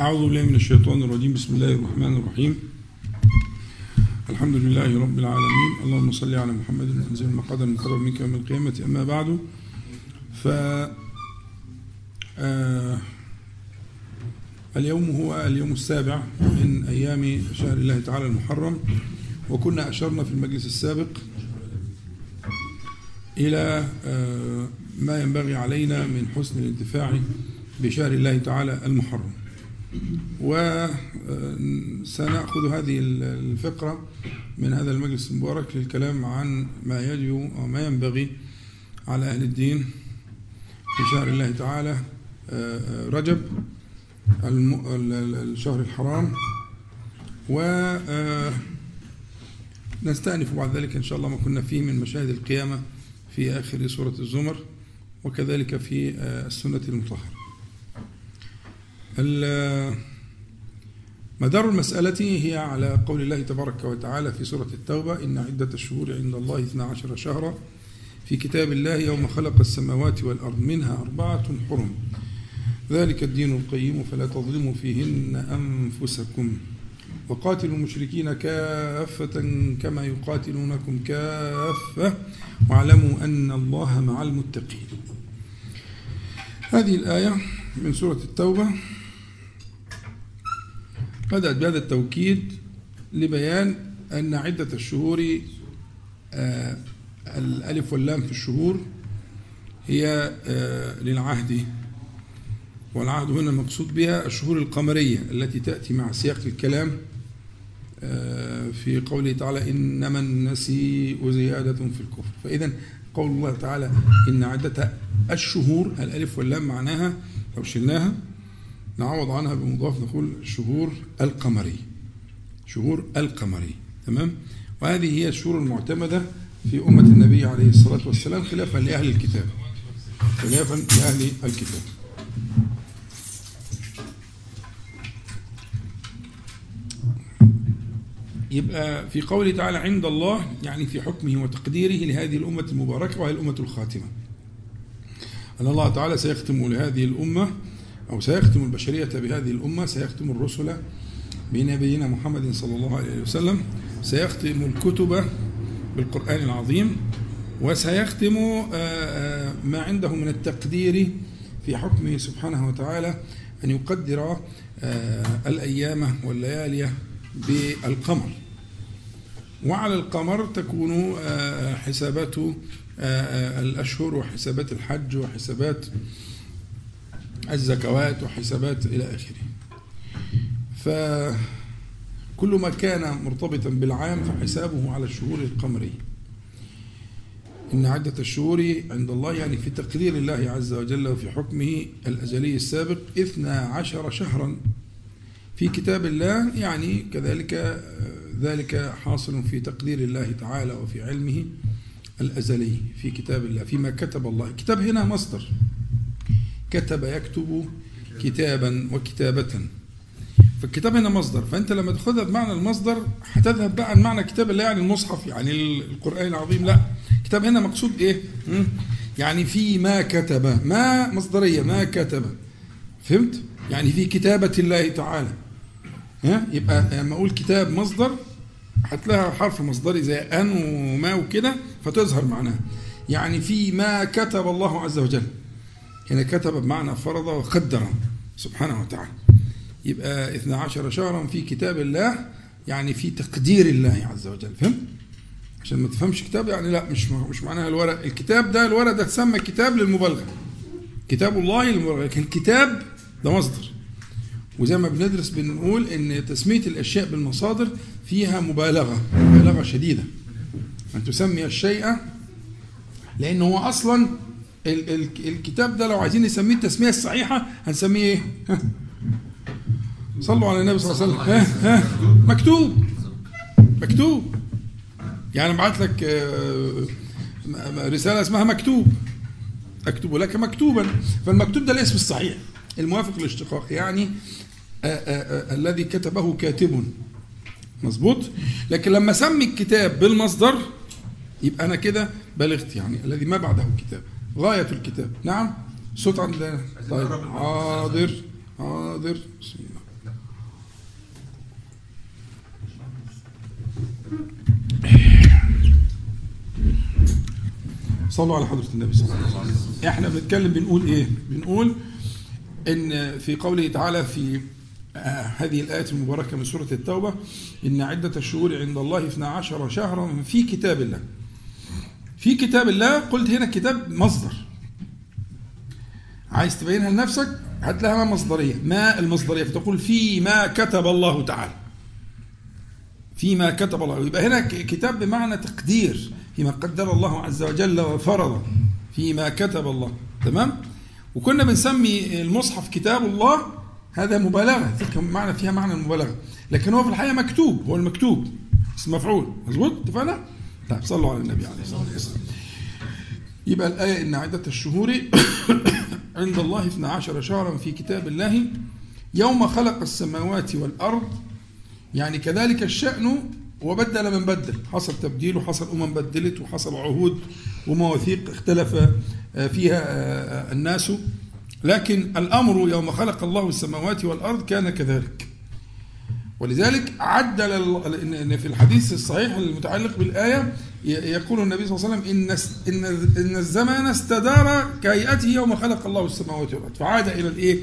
أعوذ بالله من الشيطان الرجيم. بسم الله الرحمن الرحيم. الحمد لله رب العالمين. اللهم صل على محمد وأنزل المقدر المقرب منك يوم القيامة. أما بعد ف آه اليوم هو اليوم السابع من أيام شهر الله تعالى المحرم وكنا أشرنا في المجلس السابق إلى آه ما ينبغي علينا من حسن الانتفاع بشهر الله تعالى المحرم. وسنأخذ هذه الفقرة من هذا المجلس المبارك للكلام عن ما يجب وما ينبغي على أهل الدين في شهر الله تعالى رجب الشهر الحرام. و نستأنف بعد ذلك إن شاء الله ما كنا فيه من مشاهد القيامة في آخر سورة الزمر وكذلك في السنة المطهرة. مدار المسألة هي على قول الله تبارك وتعالى في سورة التوبة إن عدة الشهور عند الله 12 شهرا. في كتاب الله يوم خلق السماوات والأرض منها أربعة حرم. ذلك الدين القيم فلا تظلموا فيهن أنفسكم. وقاتلوا المشركين كافة كما يقاتلونكم كافة. واعلموا أن الله مع المتقين. هذه الآية من سورة التوبة. بدأت بهذا التوكيد لبيان أن عدة الشهور آه الألف واللام في الشهور هي آه للعهد. والعهد هنا المقصود بها الشهور القمرية التي تأتي مع سياق الكلام آه في قوله تعالى إنما النسيء زيادة في الكفر. فإذا قول الله تعالى إن عدة الشهور الألف واللام معناها لو شلناها نعوض عنها بمضاف نقول شهور القمري. شهور القمري. تمام؟ وهذه هي الشهور المعتمدة في أمة النبي عليه الصلاة والسلام خلافا لأهل الكتاب. خلافا لأهل الكتاب. يبقى في قوله تعالى عند الله يعني في حكمه وتقديره لهذه الأمة المباركة وهي الأمة الخاتمة. أن الله تعالى سيختم لهذه الأمة أو سيختم البشرية بهذه الأمة سيختم الرسل بنبينا محمد صلى الله عليه وسلم سيختم الكتب بالقرآن العظيم وسيختم ما عنده من التقدير في حكمه سبحانه وتعالى أن يقدر الأيام والليالي بالقمر. وعلى القمر تكون حسابات الأشهر وحسابات الحج وحسابات الزكوات وحسابات إلى آخره. فكل ما كان مرتبطا بالعام فحسابه على الشهور القمرية. إن عدة الشهور عند الله يعني في تقدير الله عز وجل وفي حكمه الأزلي السابق إثنى عشر شهرا. في كتاب الله يعني كذلك ذلك حاصل في تقدير الله تعالى وفي علمه الأزلي في كتاب الله فيما كتب الله. كتاب هنا مصدر. كتب يكتب كتابا وكتابة. فالكتاب هنا مصدر فأنت لما تاخذها بمعنى المصدر هتذهب بقى عن معنى كتاب الله يعني المصحف يعني القرآن العظيم. لا كتاب هنا مقصود إيه؟ يعني في ما كتب ما مصدرية ما كتب. فهمت؟ يعني في كتابة الله تعالى. ها؟ يبقى لما أقول كتاب مصدر هتلاقيها حرف مصدري زي أن وما وكده فتظهر معناها. يعني في ما كتب الله عز وجل. هنا كتب بمعنى فرض وقدر سبحانه وتعالى. يبقى 12 شهرا في كتاب الله يعني في تقدير الله عز وجل فهمت؟ عشان ما تفهمش كتاب يعني لا مش مش معناها الورق. الكتاب ده الورق ده تسمى كتاب للمبالغة. كتاب الله للمبالغة لكن الكتاب ده مصدر. وزي ما بندرس بنقول إن تسمية الأشياء بالمصادر فيها مبالغة مبالغة شديدة. أن تسمي الشيء لأن هو أصلا ال ال الكتاب ده لو عايزين نسميه التسمية الصحيحة هنسميه إيه؟ صلوا على النبي صلى الله عليه وسلم. ها؟ ها؟ مكتوب. مكتوب. يعني بعت لك رسالة اسمها مكتوب. أكتب لك مكتوبا. فالمكتوب ده الاسم الصحيح الموافق للاشتقاق. يعني آآ آآ الذي كتبه كاتب. مظبوط؟ لكن لما أسمي الكتاب بالمصدر يبقى أنا كده بلغت يعني الذي ما بعده كتاب. غاية الكتاب. نعم. صوت عند طيب. حاضر. حاضر. صلوا على حضرة النبي صلى الله عليه وسلم. إحنا بنتكلم بنقول إيه؟ بنقول إن في قوله تعالى في آه، هذه الآية المباركة من سورة التوبة إن عدة الشهور عند الله 12 شهرا في كتاب الله. في كتاب الله قلت هنا كتاب مصدر. عايز تبينها لنفسك؟ هات لها ما مصدرية. ما المصدرية؟ فتقول فيما كتب الله تعالى. فيما كتب الله. يبقى هنا كتاب بمعنى تقدير. فيما قدر الله عز وجل وفرض. فيما كتب الله. تمام؟ وكنا بنسمي المصحف كتاب الله. هذا مبالغة. تلك معنى فيها معنى المبالغة. لكن هو في الحقيقة مكتوب. هو المكتوب. اسم مفعول. مظبوط؟ اتفقنا؟ طيب صلوا على النبي عليه الصلاة والسلام. يبقى الآية إن عدة الشهور عند الله 12 شهرا في كتاب الله يوم خلق السماوات والأرض. يعني كذلك الشأن وبدل من بدل. حصل تبديل وحصل أمم بدلت وحصل عهود ومواثيق اختلف فيها الناس. لكن الأمر يوم خلق الله السماوات والأرض كان كذلك. ولذلك عدل ان في الحديث الصحيح المتعلق بالآية يقول النبي صلى الله عليه وسلم إن إن إن الزمان استدار كهيئته يوم خلق الله السماوات والأرض. فعاد إلى الإيه؟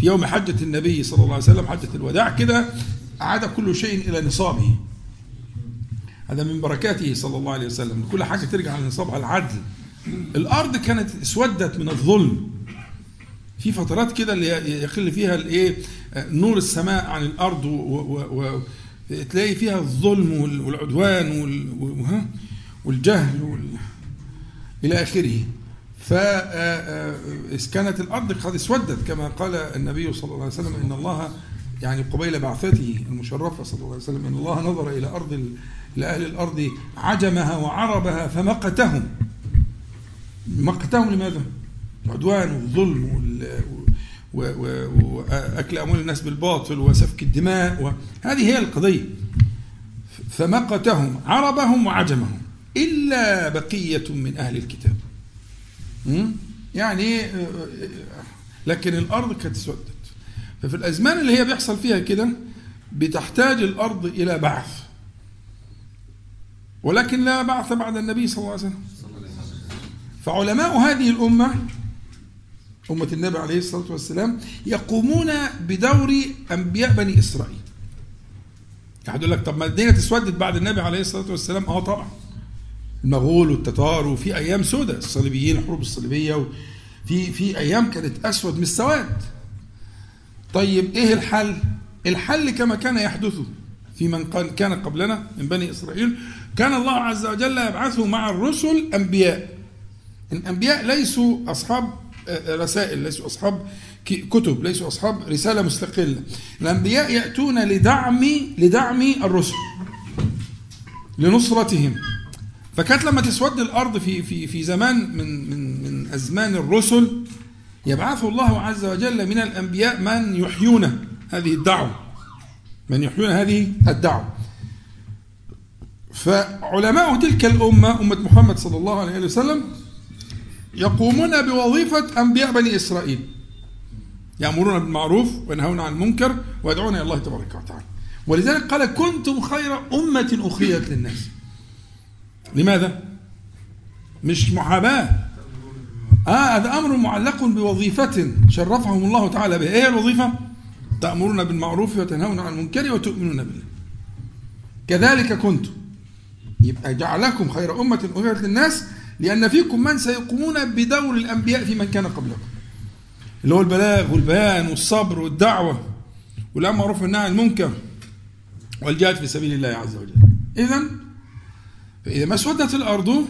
في يوم حجة النبي صلى الله عليه وسلم حجة الوداع كده عاد كل شيء إلى نصابه. هذا من بركاته صلى الله عليه وسلم. كل حاجة ترجع لنصابها العدل. الأرض كانت اسودت من الظلم. في فترات كده اللي يقل فيها الإيه؟ نور السماء عن الأرض وتلاقي فيها الظلم والعدوان والجهل وال... إلى آخره. ف كانت الأرض قد اسودت كما قال النبي صلى الله عليه وسلم إن الله يعني قبيل بعثته المشرفه صلى الله عليه وسلم إن الله نظر إلى أرض لاهل الأرض عجمها وعربها فمقتهم. مقتهم لماذا؟ العدوان والظلم وأكل أموال الناس بالباطل وسفك الدماء هذه هي القضية. فمقتهم عربهم وعجمهم. إلا بقية من أهل الكتاب. يعني لكن الأرض كانت اسودت ففي الأزمان اللي هي بيحصل فيها كده بتحتاج الأرض إلى بعث. ولكن لا بعث بعد النبي صلى الله عليه وسلم. فعلماء هذه الأمة أمة النبي عليه الصلاة والسلام يقومون بدور أنبياء بني إسرائيل. يعني يقول لك طب ما الدنيا تسودت بعد النبي عليه الصلاة والسلام. آه طبعا. المغول والتتار وفي أيام سوداء الصليبيين الحروب الصليبية وفي في أيام كانت أسود من السواد. طيب إيه الحل؟ الحل كما كان يحدث في من كان قبلنا من بني إسرائيل كان الله عز وجل يبعثه مع الرسل أنبياء. الأنبياء ليسوا أصحاب رسائل ليسوا أصحاب كتب ليسوا أصحاب رسالة مستقلة. الأنبياء يأتون لدعم لدعم الرسل لنصرتهم. فكانت لما تسود الأرض في في في زمان من من من أزمان الرسل يبعث الله عز وجل من الأنبياء من يحيون هذه الدعوة. من يحيون هذه الدعوة. فعلماء تلك الأمة أمة محمد صلى الله عليه وسلم يقومون بوظيفة أنبياء بني إسرائيل. يأمرون بالمعروف وينهون عن المنكر ويدعون إلى الله تبارك وتعالى. ولذلك قال كنتم خير أمة أخرجت للناس. لماذا؟ مش محاباة. آه هذا أمر معلق بوظيفة شرفهم الله تعالى بها. إيه الوظيفة؟ تأمرون بالمعروف وتنهون عن المنكر وتؤمنون بالله. كذلك كنتم يبقى جعلكم خير أمة أخرجت للناس لأن فيكم من سيقومون بدور الأنبياء في من كان قبلكم. اللي هو البلاغ والبيان والصبر والدعوة والأمر معروف والنهي عن المنكر والجهاد في سبيل الله عز وجل. إذا فإذا ما اسودت الأرض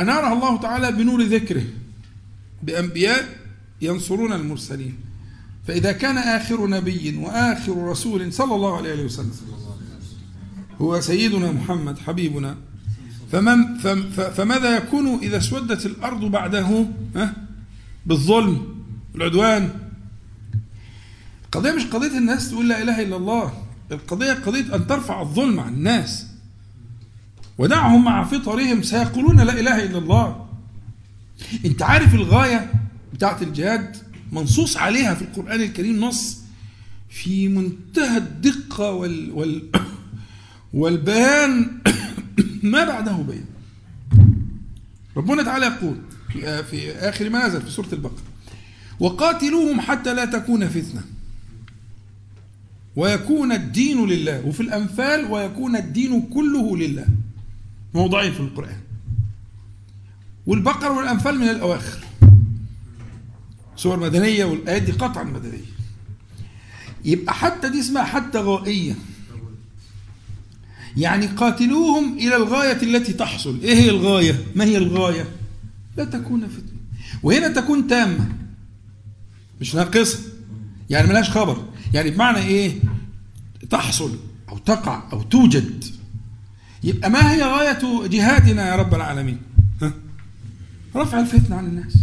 أنارها الله تعالى بنور ذكره بأنبياء ينصرون المرسلين. فإذا كان آخر نبي وآخر رسول صلى الله عليه وسلم هو سيدنا محمد حبيبنا فمن فماذا يكون إذا اسودت الأرض بعده؟ بالظلم والعدوان القضية مش قضية الناس تقول لا إله إلا الله القضية قضية أن ترفع الظلم عن الناس. ودعهم مع فطرهم سيقولون لا إله إلا الله. أنت عارف الغاية بتاعت الجهاد؟ منصوص عليها في القرآن الكريم نص في منتهى الدقة وال وال والبيان ما بعده بيان ربنا تعالى يقول في, آخر ما نزل في سورة البقرة وقاتلوهم حتى لا تكون فتنة. ويكون الدين لله وفي الأنفال ويكون الدين كله لله. موضعين في القرآن. والبقرة والأنفال من الأواخر. سور مدنية والآيات دي قطعا مدنية. يبقى حتى دي اسمها حتى غائية يعني قاتلوهم إلى الغاية التي تحصل. إيه هي الغاية؟ ما هي الغاية؟ لا تكون فتنة. وهنا تكون تامة. مش ناقصة. يعني ملهاش خبر. يعني بمعنى إيه؟ تحصل أو تقع أو توجد. يبقى ما هي غاية جهادنا يا رب العالمين؟ ها؟ رفع الفتنة عن الناس.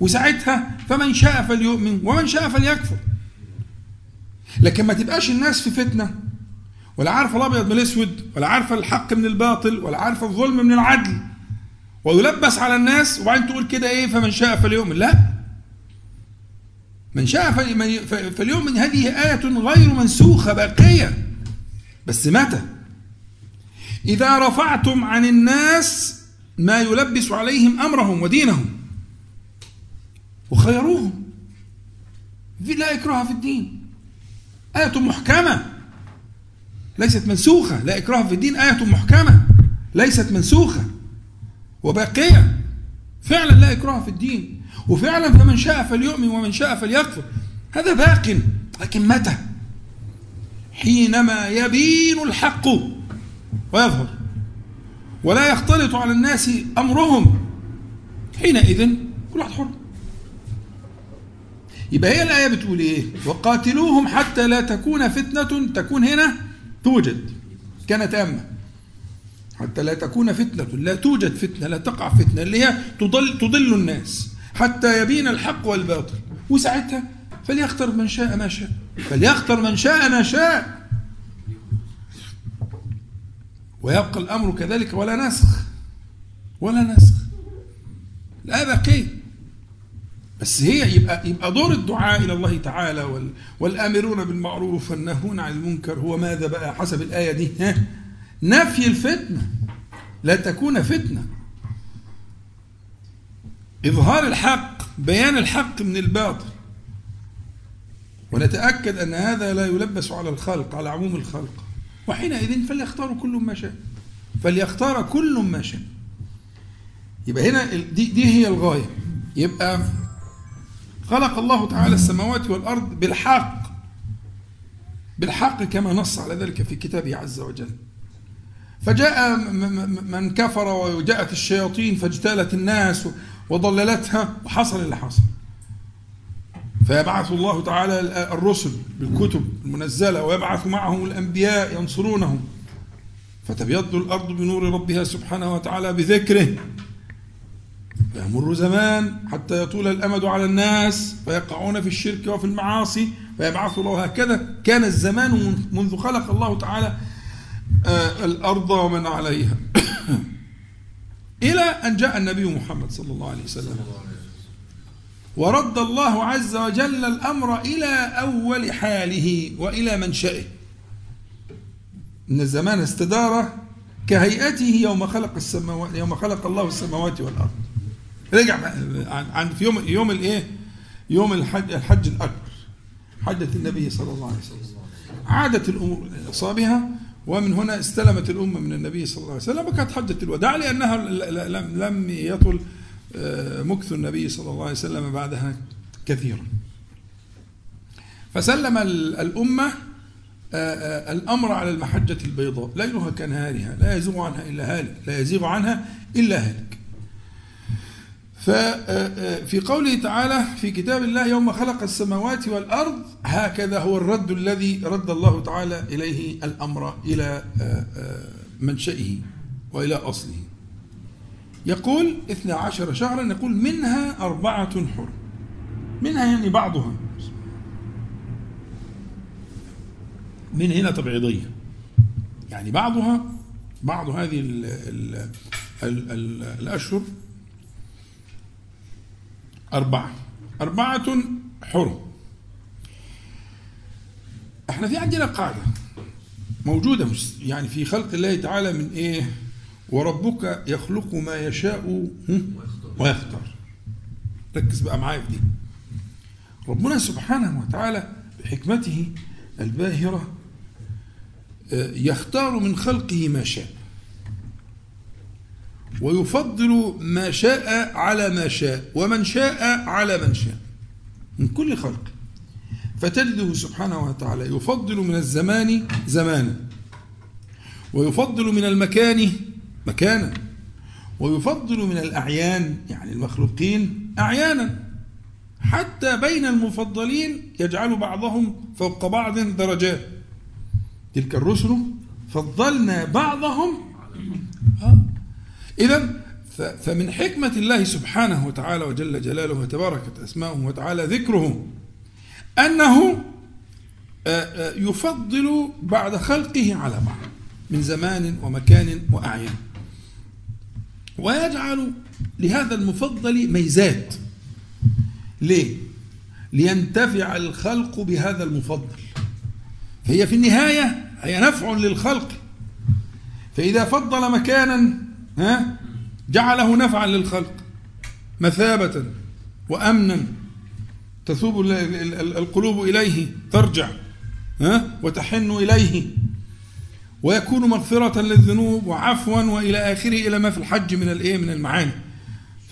وساعتها فمن شاء فليؤمن ومن شاء فليكفر. لكن ما تبقاش الناس في فتنة. ولا عارفه الأبيض من الأسود ولا عارفه الحق من الباطل ولا عارفه الظلم من العدل. ويلبس على الناس وبعدين تقول كده إيه فمن شاء فليؤمن. لا. من شاء فليؤمن. هذه آية غير منسوخة باقية. بس متى؟ إذا رفعتم عن الناس ما يلبس عليهم أمرهم ودينهم. وخيروهم. لا إكراه في الدين. آية محكمة. ليست منسوخة. لا إكراه في الدين آية محكمة. ليست منسوخة. وباقية. فعلا لا إكراه في الدين. وفعلا فمن شاء فليؤمن ومن شاء فليكفر. هذا باق. لكن متى؟ حينما يبين الحق ويظهر. ولا يختلط على الناس أمرهم. حينئذ كل واحد حر. يبقى هي الآية بتقول إيه؟ وقاتلوهم حتى لا تكون فتنة تكون هنا توجد. كانت تامة حتى لا تكون فتنة. لا توجد فتنة لا تقع فتنة اللي هي تضل, تضل الناس. حتى يبين الحق والباطل. وساعتها فليختر من شاء ما شاء. فليختر من شاء ما شاء. ويبقى الأمر كذلك ولا نسخ. ولا نسخ. لا بقي بس هي يبقى يبقى دور الدعاء إلى الله تعالى والآمرون بالمعروف والنهون عن المنكر هو ماذا بقى حسب الآية دي؟ ها؟ نفي الفتنة. لا تكون فتنة. إظهار الحق بيان الحق من الباطل. ونتأكد أن هذا لا يلبس على الخلق على عموم الخلق. وحينئذ فليختاروا كل ما شاء. فليختار كل ما شاء. يبقى هنا دي, دي هي الغاية. يبقى خلق الله تعالى السماوات والأرض بالحق. بالحق كما نص على ذلك في كتابه عز وجل. فجاء من كفر وجاءت الشياطين فاجتالت الناس وضللتها وحصل اللي حصل. فيبعث الله تعالى الرسل بالكتب المنزلة ويبعث معهم الأنبياء ينصرونهم. فتبيض الأرض بنور ربها سبحانه وتعالى بذكره. فيمر زمان حتى يطول الأمد على الناس فيقعون في الشرك وفي المعاصي فيبعث الله هكذا. كان الزمان منذ خلق الله تعالى آه، الأرض ومن عليها. إلى أن جاء النبي محمد صلى الله عليه وسلم. ورد الله عز وجل الأمر إلى أول حاله وإلى منشئه. إن الزمان استدار كهيئته يوم خلق السماوات يوم خلق الله السماوات والأرض. رجع عن في يوم يوم الايه؟ يوم الحج الحج الأكبر حجة النبي صلى الله عليه وسلم عادت الأمور اصابها ومن هنا استلمت الأمة من النبي صلى الله عليه وسلم وكانت حجة الوداع لأنها لم لم يطل آه، مكث النبي صلى الله عليه وسلم بعدها كثيرا. فسلم الأمة آه، آه، الأمر على المحجة البيضاء ليلها كنهارها لا يزيغ عنها إلا هالك لا يزيغ عنها إلا هالك. ففي قوله تعالى في كتاب الله يوم خلق السماوات والأرض هكذا هو الرد الذي رد الله تعالى إليه الأمر إلى منشئه وإلى أصله. يقول اثنى عشر شهرا يقول منها أربعة حر. منها يعني بعضها. من هنا تبعيضية. يعني بعضها بعض هذه ال ال ال ال الأشهر أربعة. أربعة حرم. إحنا في عندنا قاعدة موجودة يعني في خلق الله تعالى من إيه؟ وربك يخلق ما يشاء ويختار. ركز بقى معايا في دي. ربنا سبحانه وتعالى بحكمته الباهرة آه، يختار من خلقه ما شاء. ويفضل ما شاء على ما شاء ومن شاء على من شاء. من كل خلق. فتجده سبحانه وتعالى يفضل من الزمان زمانا ويفضل من المكان مكانا. ويفضل من الأعيان يعني المخلوقين أعيانا. حتى بين المفضلين يجعل بعضهم فوق بعض درجات. تلك الرسل فضلنا بعضهم. إذا فمن حكمة الله سبحانه وتعالى وجل جلاله وتباركت أسماؤه وتعالى ذكره أنه آه، آه، يفضل بعد خلقه على بعض من زمان ومكان وأعيان ويجعل لهذا المفضل ميزات. ليه؟ لينتفع الخلق بهذا المفضل. فهي في النهاية هي نفع للخلق. فإذا فضل مكانا ها؟ جعله نفعا للخلق مثابة وأمنا. تثوب القلوب إليه ترجع ها؟ وتحن إليه. ويكون مغفرة للذنوب وعفوا وإلى آخره إلى ما في الحج من الإيه؟ من المعاني.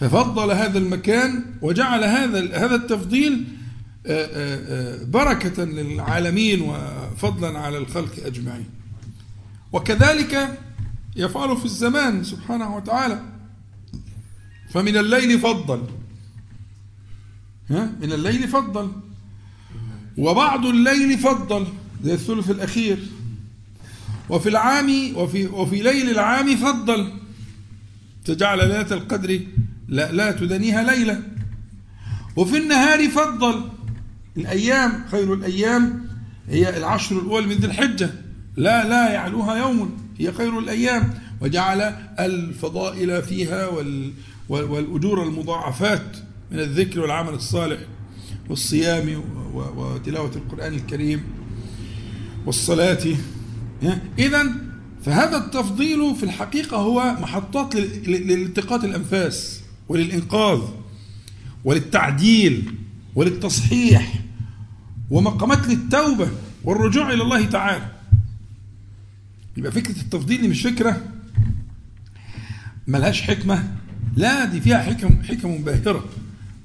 ففضل هذا المكان وجعل هذا هذا التفضيل آه، آه، آه، بركة للعالمين وفضلا على الخلق أجمعين. وكذلك يفعل في الزمان سبحانه وتعالى. فمن الليل فضل. ها؟ من الليل فضل. وبعض الليل فضل. زي الثلث الأخير. وفي العام وفي وفي ليل العام فضل. تجعل ليلة القدر لا لا تدنيها ليلة. وفي النهار فضل. الأيام خير الأيام هي العشر الأول من ذي الحجة. لا لا يعلوها يوم. هي خير الأيام. وجعل الفضائل فيها والأجور المضاعفات من الذكر والعمل الصالح والصيام وتلاوة القرآن الكريم والصلاة. إذا فهذا التفضيل في الحقيقة هو محطات لالتقاط الأنفاس وللإنقاذ وللتعديل وللتصحيح ومقامات للتوبة والرجوع إلى الله تعالى. يبقى فكرة التفضيل دي مش فكرة ملهاش حكمة. لا دي فيها حكم حكم باهرة.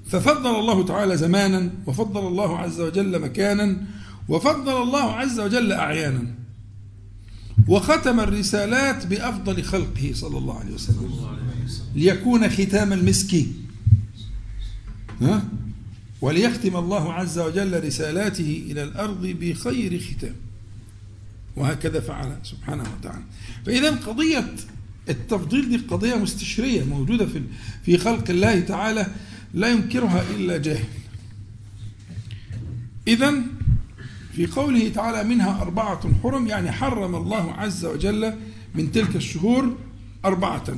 ففضل الله تعالى زمانا وفضل الله عز وجل مكانا وفضل الله عز وجل أعيانا. وختم الرسالات بأفضل خلقه صلى الله عليه وسلم. ليكون ختام المسك. ها؟ وليختم الله عز وجل رسالاته إلى الأرض بخير ختام. وهكذا فعل سبحانه وتعالى. فإذا قضية التفضيل دي قضية مستشرية موجودة في في خلق الله تعالى لا ينكرها إلا جاهل. إذا في قوله تعالى منها أربعة حرم يعني حرم الله عز وجل من تلك الشهور أربعة.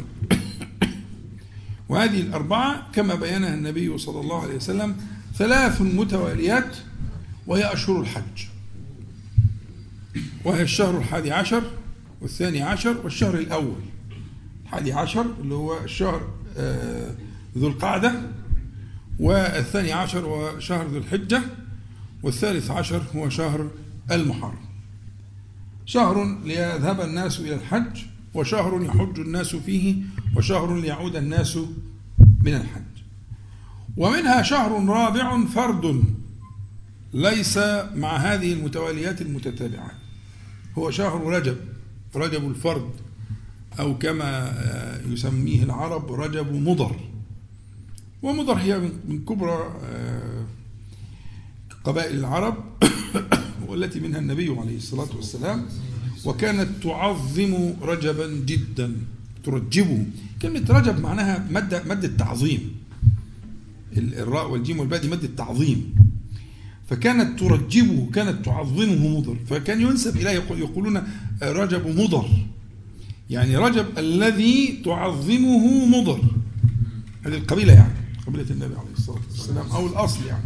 وهذه الأربعة كما بينها النبي صلى الله عليه وسلم ثلاث متواليات وهي أشهر الحج. وهي الشهر الحادي عشر والثاني عشر والشهر الأول. الحادي عشر اللي هو الشهر آه، ذو القعدة والثاني عشر هو شهر ذو الحجة والثالث عشر هو شهر المحرم. شهر ليذهب الناس إلى الحج وشهر يحج الناس فيه وشهر ليعود الناس من الحج. ومنها شهر رابع فرد ليس مع هذه المتواليات المتتابعات هو شهر رجب رجب الفرد أو كما يسميه العرب رجب مضر. ومضر هي من كبرى آه، قبائل العرب والتي منها النبي عليه الصلاة والسلام وكانت تعظم رجبا جدا ترجبه كلمة رجب معناها مادة مادة تعظيم. الراء والجيم والباء دي مادة تعظيم. فكانت ترجبه كانت تعظمه مضر. فكان ينسب إليه يقولون رجب مضر. يعني رجب الذي تعظمه مضر. هذه القبيلة يعني قبيلة النبي عليه الصلاة والسلام أو الأصل يعني.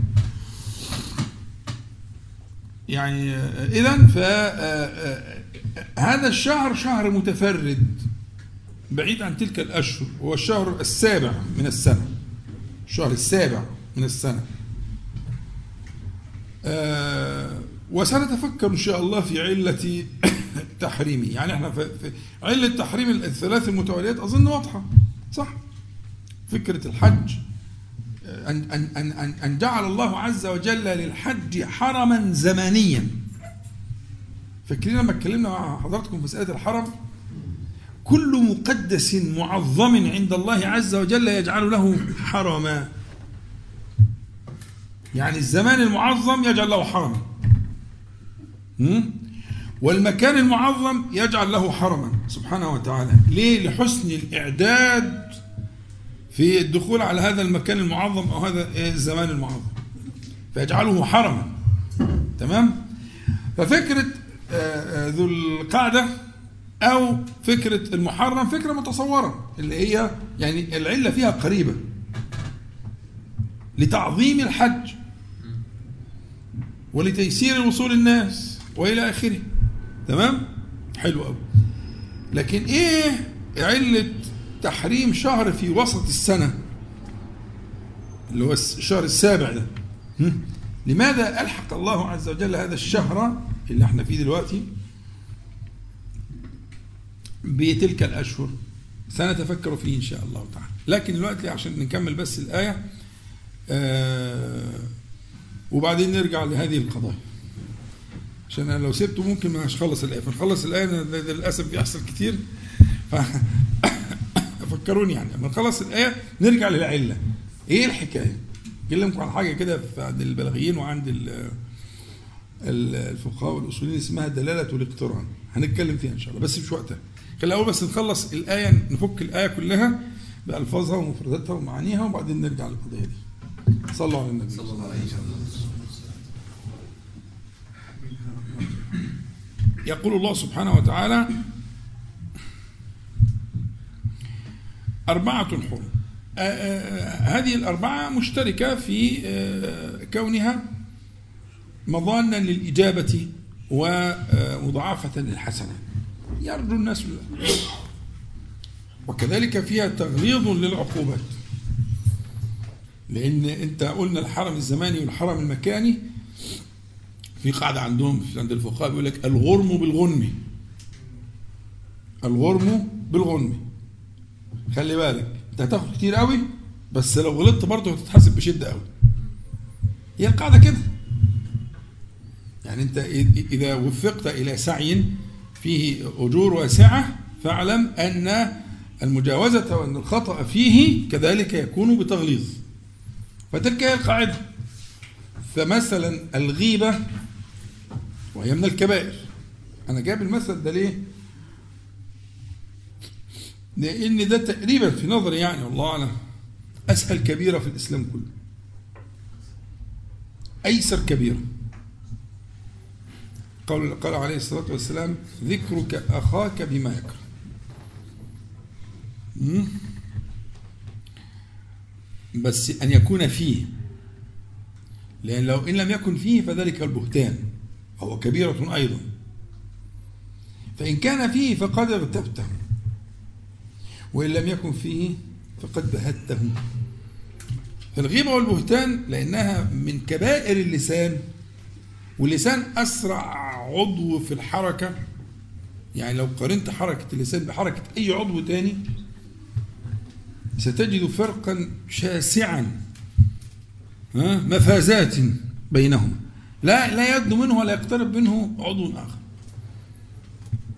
يعني إذا فهذا الشهر شهر متفرد بعيد عن تلك الأشهر هو الشهر السابع من السنة. الشهر السابع من السنة. آه وسنتفكر إن شاء الله في علة تحريمه. يعني إحنا في علة تحريم الثلاث المتواليات أظن واضحة صح؟ فكرة الحج. أن, أن, أن, أن, أن جعل الله عز وجل للحج حرما زمانيا. فاكرين لما اتكلمنا مع حضراتكم في مسألة الحرم؟ كل مقدس معظم عند الله عز وجل يجعل له حرما. يعني الزمان المعظم يجعل له حرما. والمكان المعظم يجعل له حرما سبحانه وتعالى. ليه؟ لحسن الإعداد في الدخول على هذا المكان المعظم أو هذا الزمان المعظم. فيجعله حرما. تمام؟ ففكرة ذو القعدة أو فكرة المحرم فكرة متصورة اللي هي يعني العلة فيها قريبة. لتعظيم الحج. ولتيسير وصول الناس وإلى آخره. تمام؟ حلو قوي لكن إيه علة تحريم شهر في وسط السنة؟ اللي هو الشهر السابع ده. لماذا ألحق الله عز وجل هذا الشهر اللي إحنا فيه دلوقتي؟ بتلك الأشهر. سنتفكر فيه إن شاء الله تعالى. لكن دلوقتي عشان نكمل بس الآية آه وبعدين نرجع لهذه القضايا. عشان أنا لو سبته ممكن ما هخلص الآية. فنخلص الآية للأسف بيحصل كتير. فكروني يعني. لما نخلص الآية نرجع للعلة. إيه الحكاية؟ أكلمكم عن حاجة كده عند البلاغيين وعند الفقهاء والأصوليين اسمها دلالة الاقتران. هنتكلم فيها إن شاء الله بس مش وقتها. خلي الأول بس نخلص الآية نفك الآية كلها بألفاظها ومفرداتها ومعانيها وبعدين نرجع للقضية دي. صلوا على النبي. صلى الله عليه وسلم. يقول الله سبحانه وتعالى أربعة حرم هذه الأربعة مشتركة في كونها مظانا للإجابة ومضاعفة للحسنات يرجو الناس وكذلك فيها تغليظ للعقوبات. لأن أنت قلنا الحرم الزماني والحرم المكاني في قاعدة عندهم عند الفقهاء بيقول لك الغرم بالغنم. الغرم بالغنم. خلي بالك. أنت هتاخد كتير قوي بس لو غلطت برضه هتتحاسب بشدة قوي. هي القاعدة كده. يعني أنت إذا وفقت إلى سعي فيه أجور واسعة فاعلم أن المجاوزة وأن الخطأ فيه كذلك يكون بتغليظ. فتلك هي القاعدة. فمثلا الغيبة وهي من الكبائر. أنا جايب المثل ده ليه؟ لأن ده تقريبا في نظري يعني والله أعلم. أسهل كبيرة في الإسلام كله. أيسر كبيرة. قال قال عليه الصلاة والسلام ذكرك أخاك بما يكره. بس أن يكون فيه. لأن لو إن لم يكن فيه فذلك البهتان وهو كبيرة أيضا. فإن كان فيه فقد اغتبته وإن لم يكن فيه فقد بهته. فالغيبة والبهتان لأنها من كبائر اللسان واللسان أسرع عضو في الحركة. يعني لو قارنت حركة اللسان بحركة أي عضو تاني ستجد فرقا شاسعا مفازات بينهما. لا لا يدنو منه ولا يقترب منه عضو آخر.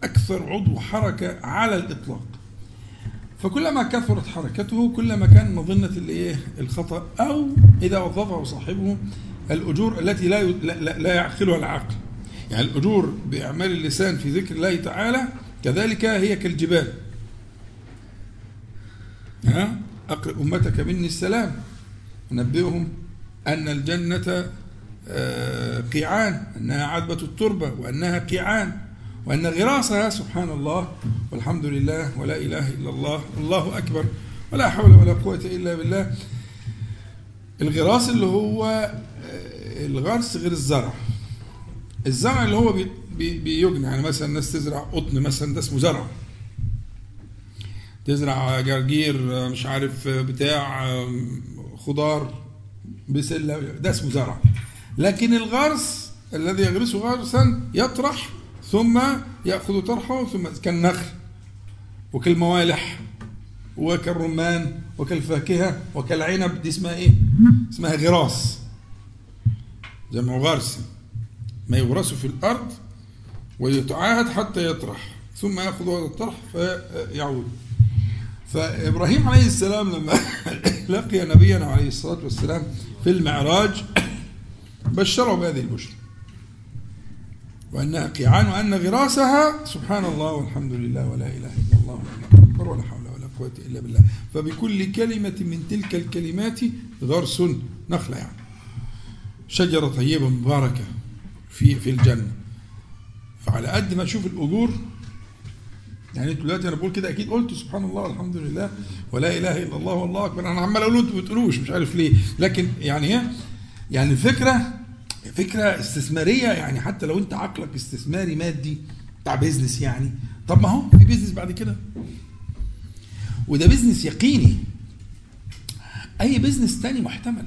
أكثر عضو حركة على الإطلاق. فكلما كثرت حركته كلما كان مظنة الإيه؟ الخطأ أو إذا وظفه صاحبه الأجور التي لا لا, يعقلها العقل يعني الأجور بإعمال اللسان في ذكر الله تعالى كذلك هي كالجبال. ها؟ أقرئ أمتك مني السلام. نبئهم أن الجنة قيعان أنها عذبة التربة وأنها قيعان وأن غراسها سبحان الله والحمد لله ولا إله إلا الله الله أكبر ولا حول ولا قوة إلا بالله. الغراس اللي هو الغرس غير الزرع. الزرع اللي هو بيجني يعني مثلا الناس تزرع قطن مثلا ده اسمه زرع. تزرع جرجير مش عارف بتاع خضار بسلة ده اسمه زرع. لكن الغرس الذي يغرسه غرسا يطرح ثم يأخذ طرحه ثم كالنخل وكالموالح وكالرمان وكالفاكهة وكالعنب دي اسمها إيه؟ اسمها غراس. جمع غرس. ما يغرس في الأرض ويتعاهد حتى يطرح ثم يأخذ هذا الطرح فيعود. فإبراهيم عليه السلام لما لقي نبينا عليه الصلاة والسلام في المعراج بشره بهذه البشرى وانها قيعان وأن غراسها سبحان الله والحمد لله ولا إله إلا الله اكبر ولا حول ولا قوة إلا بالله. فبكل كلمة من تلك الكلمات غرس نخلة يعني. شجرة طيبة مباركة في في الجنة. فعلى قد ما أشوف الأجور يعني أنتوا دلوقتي أنا بقول كده أكيد قلت سبحان الله والحمد لله ولا إله إلا الله والله أكبر. أنا عمال أقول أنتوا ما بتقولوش مش عارف ليه. لكن يعني إيه؟ يعني الفكرة فكرة استثمارية يعني حتى لو أنت عقلك استثماري مادي بتاع business يعني. طب ما هو في business بعد كده. وده business يقيني. أي business تاني محتمل.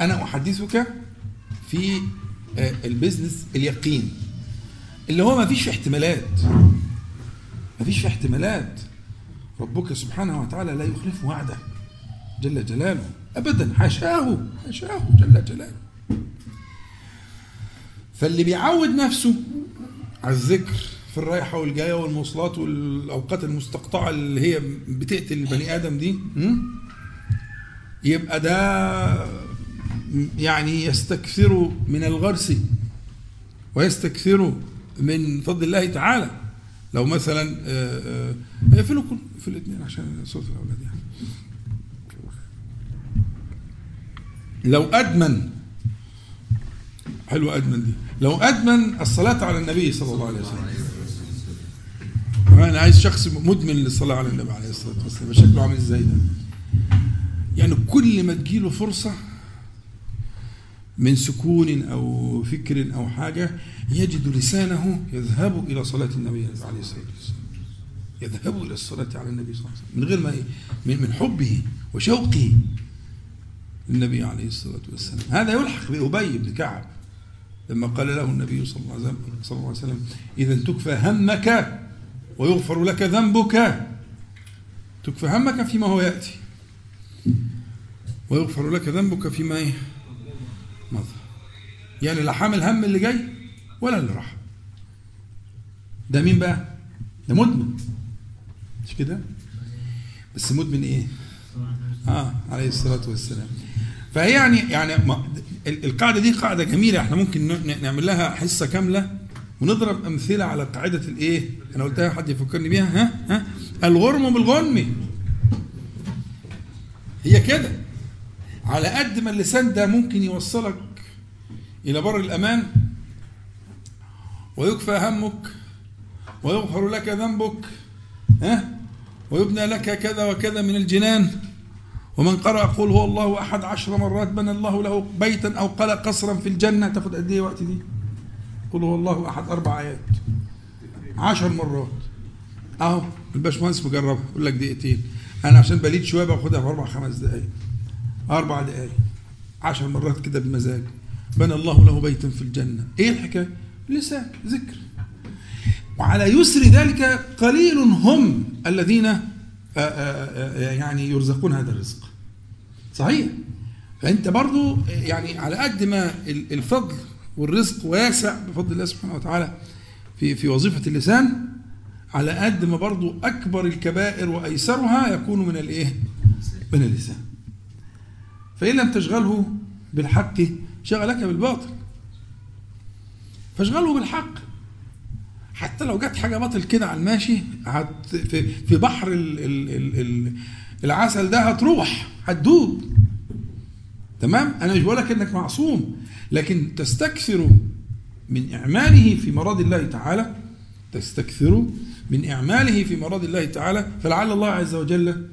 أنا أحدثك في البيزنس اليقين. اللي هو ما فيش في احتمالات. ما فيش في احتمالات. ربك سبحانه وتعالى لا يخلف وعده. جل جلاله. ابدا. حاشاه. حاشاه. جل جلاله. فاللي بيعود نفسه على الذكر في الرايحة والجاية والمواصلات والأوقات المستقطعة اللي هي بتقتل البني آدم دي يبقى ده يعني يستكثر من الغرس ويستكثر من فضل الله تعالى. لو مثلا اقفلوا في الاثنين عشان صوت الأولاد يعني. لو أدمن حلو أدمن دي. لو أدمن الصلاة على النبي صلى الله عليه وسلم. أنا عايز شخص مدمن للصلاة على النبي عليه الصلاة والسلام. شكله عامل إزاي ده؟ يعني كل ما تجيله فرصة من سكون أو فكر أو حاجة يجد لسانه يذهب إلى صلاة النبي عليه الصلاة والسلام. يذهب إلى الصلاة على النبي صلى الله عليه وسلم. من غير ما إيه؟ من حبه وشوقه للنبي عليه الصلاة والسلام. هذا يلحق بأبي بن كعب لما قال له النبي صلى الله عليه وسلم, إذا تكفى همك ويغفر لك ذنبك تكفى همك فيما هو يأتي ويغفر لك ذنبك فيما مضى يعني لا حامل هم اللي جاي ولا اللي راح. ده مين بقى؟ ده مدمن. مش كده؟ بس مدمن إيه؟ آه عليه الصلاة والسلام. فهي يعني يعني القاعدة دي قاعدة جميلة. إحنا ممكن نعمل لها حصة كاملة ونضرب أمثلة على قاعدة الإيه؟ أنا قلتها حد يفكرني بيها؟ ها ها؟ الغرم بالغنم. هي كده. على قد ما اللسان ده ممكن يوصلك إلى بر الأمان ويكفى همك ويغفر لك ذنبك ها؟ ويبنى لك كذا وكذا من الجنان. ومن قرأ قل هو الله أحد عشر مرات بنى الله له بيتا أو قال قصرا في الجنة تاخد قد إيه وقت دي؟ قل هو الله أحد أربع آيات. عشر مرات. أهو الباشمهندس مجربها يقول لك دقيقتين. أنا عشان بليد شوية باخدها في أربع خمس دقايق. أربع دقايق عشر مرات كده بمزاج. بنى الله له بيتا في الجنة. إيه الحكاية؟ لسان ذكر. وعلى يسر ذلك قليل هم الذين يعني يرزقون هذا الرزق. صحيح؟ فأنت برضو يعني على قد ما الفضل والرزق واسع بفضل الله سبحانه وتعالى في في وظيفة اللسان على قد ما برضو أكبر الكبائر وأيسرها يكون من الإيه؟ من اللسان. فإن لم تشغله بالحق شغلك بالباطل. فاشغله بالحق. حتى لو جت حاجة باطل كده على الماشي في, بحر ال ال ال ال العسل ده هتروح هتدوب. تمام؟ أنا مش بقول لك إنك معصوم لكن تستكثر من إعماله في مراد الله تعالى تستكثر من إعماله في مراد الله تعالى فلعل الله عز وجل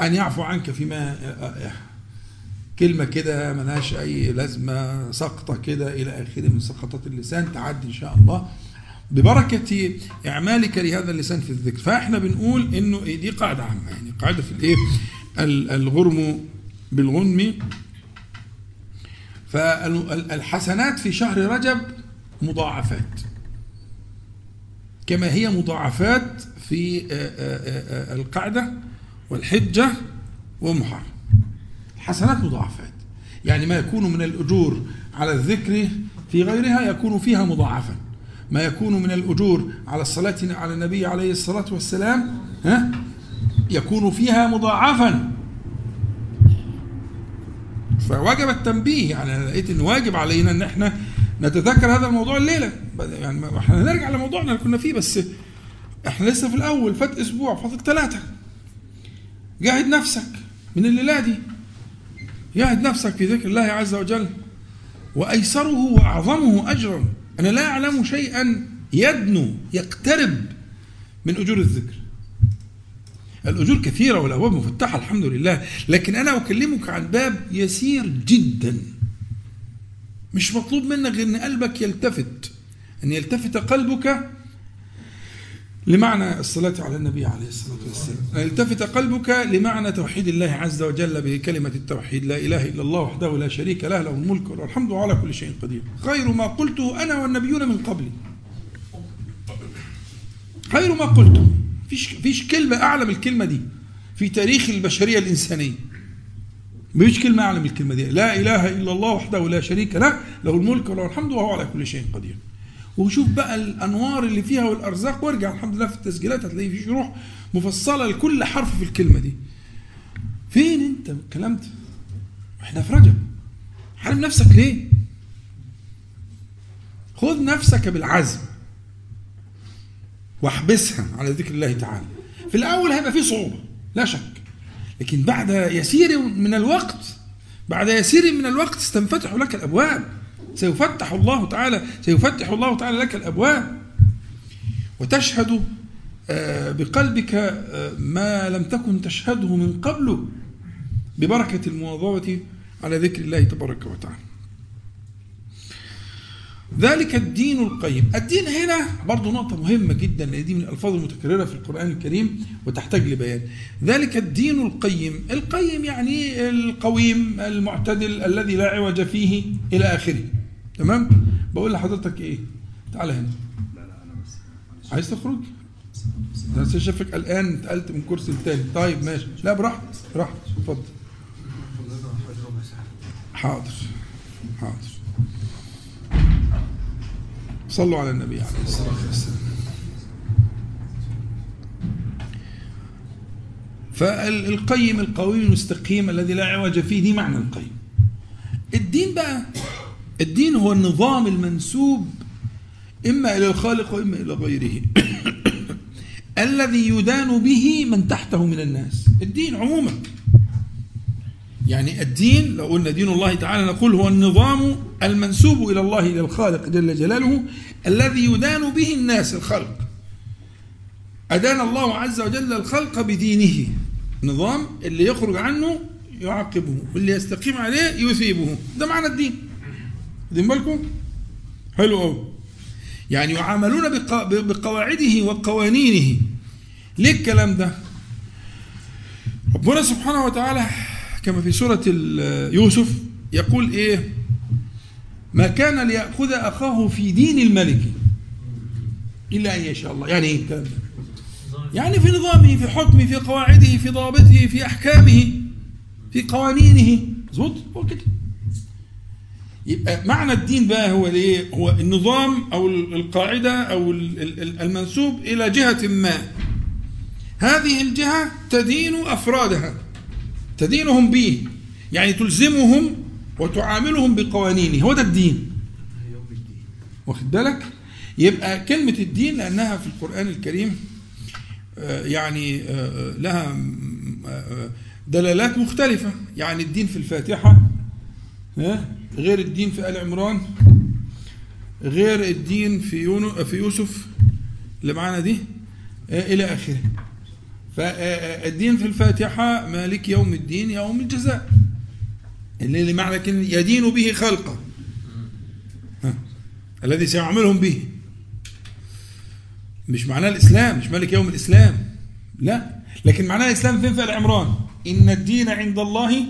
أن يعفو عنك فيما كلمة كده ملهاش أي لازمة سقطة كده إلى آخره من سقطات اللسان تعدي إن شاء الله ببركة إعمالك لهذا اللسان في الذكر. فإحنا بنقول إنه إيه دي قاعدة عامة يعني قاعدة في الإيه؟ الغرم بالغنم. فالحسنات في شهر رجب مضاعفات كما هي مضاعفات في آه، آه، آه، القعدة والحجة ومحرم. الحسنات مضاعفات. يعني ما يكون من الأجور على الذكر في غيرها يكون فيها مضاعفا. ما يكون من الأجور على الصلاة على النبي عليه الصلاة والسلام ها يكون فيها مضاعفا. فوجب التنبيه. يعني أنا لقيت إن واجب علينا إن إحنا نتذكر هذا الموضوع الليلة. يعني إحنا هنرجع لموضوعنا اللي كنا فيه بس إحنا لسه في الأول فات أسبوع فاضل ثلاثة. جاهد نفسك من الليلة دي. جاهد نفسك في ذكر الله عز وجل. وأيسره وأعظمه أجرا. أنا لا أعلم شيئا يدنو يقترب من أجور الذكر. الأجور كثيرة والأبواب مفتحة الحمد لله. لكن أنا أكلمك عن باب يسير جدا. مش مطلوب منك غير أن قلبك يلتفت. أن يلتفت قلبك لمعنى الصلاة على النبي عليه الصلاة والسلام. أن يلتفت قلبك لمعنى توحيد الله عز وجل بكلمة التوحيد. لا إله إلا الله وحده لا شريك له له الملك والحمد على كل شيء قدير. خير ما قلته أنا والنبيون من قبلي. خير ما قلته. فيش فيش كلمة أعلى من الكلمة دي في تاريخ البشرية الإنسانية. مفيش كلمة أعلى من الكلمة دي. لا إله إلا الله وحده لا شريك له له الملك وله الحمد وهو على كل شيء قدير. وشوف بقى الأنوار اللي فيها والأرزاق وارجع الحمد لله في التسجيلات هتلاقي في شروح مفصلة لكل حرف في الكلمة دي. فين أنت؟ الكلام ده إحنا في رجب. حارب نفسك ليه؟ خذ نفسك بالعزم. واحبسها على ذكر الله تعالى. في الأول هيبقى في صعوبة لا شك. لكن بعد يسير من الوقت بعد يسير من الوقت ستنفتح لك الأبواب. سيفتح الله تعالى سيفتح الله تعالى لك الأبواب. وتشهد آه، بقلبك آه، ما لم تكن تشهده من قبل ببركة المواظبة على ذكر الله تبارك وتعالى. ذلك الدين القيم. الدين هنا برضو نقطة مهمة جدا لأن دي من الألفاظ المتكررة في القرآن الكريم وتحتاج لبيان. ذلك الدين القيم. القيم يعني القويم المعتدل الذي لا عوج فيه إلى آخره. تمام؟ بقول لحضرتك إيه؟ تعال هنا. عايز تخرج؟ أنا شايفك الان اتقلت من كرسي التاني طيب ماشي. لا براحتك براحتك. اتفضل. حاضر حاضر. صلوا على النبي عليه الصلاة والسلام. فالقيم القوي المستقيم الذي لا عوج فيه دي معنى القيم. الدين بقى الدين هو النظام المنسوب إما إلى الخالق وإما إلى غيره. الذي يدان به من تحته من الناس. الدين عموما. يعني الدين لو قلنا دين الله تعالى نقول هو النظام المنسوب إلى الله إلى الخالق جل جلاله الذي يدان به الناس الخلق. أدان الله عز وجل الخلق بدينه. نظام اللي يخرج عنه يعاقبه واللي يستقيم عليه يثيبه. ده معنى الدين. دين بالكم؟ حلو قوي يعني يعاملون بقواعده وقوانينه. ليه الكلام ده؟ ربنا سبحانه وتعالى كما في سورة يوسف يقول إيه؟ ما كان ليأخذ أخاه في دين الملك إلا أن يشاء الله. يعني إيه الكلام ده؟ يعني في نظامه في حكمه في قواعده في ضوابطه في أحكامه في قوانينه. مظبوط؟ هو كده. يبقى معنى الدين بقى هو الايه هو النظام أو القاعدة أو المنسوب إلى جهة ما. هذه الجهة تدين أفرادها. تدينهم به. يعني تلزمهم وتعاملهم بقوانينه. هو ده الدين. واخد بالك؟ يبقى كلمة الدين لأنها في القرآن الكريم آه، يعني آه، لها آه، دلالات مختلفة. يعني الدين في الفاتحة غير الدين في آل عمران غير الدين في في يوسف اللي معانا دي إلى آخره. فالدين في الفاتحة مالك يوم الدين يوم الجزاء. اللي معنى يدين به خلقه. الذي سيعملهم به. مش معناه الإسلام مش مالك يوم الإسلام. لا لكن معناه الإسلام فين في آل عمران؟ إن الدين عند الله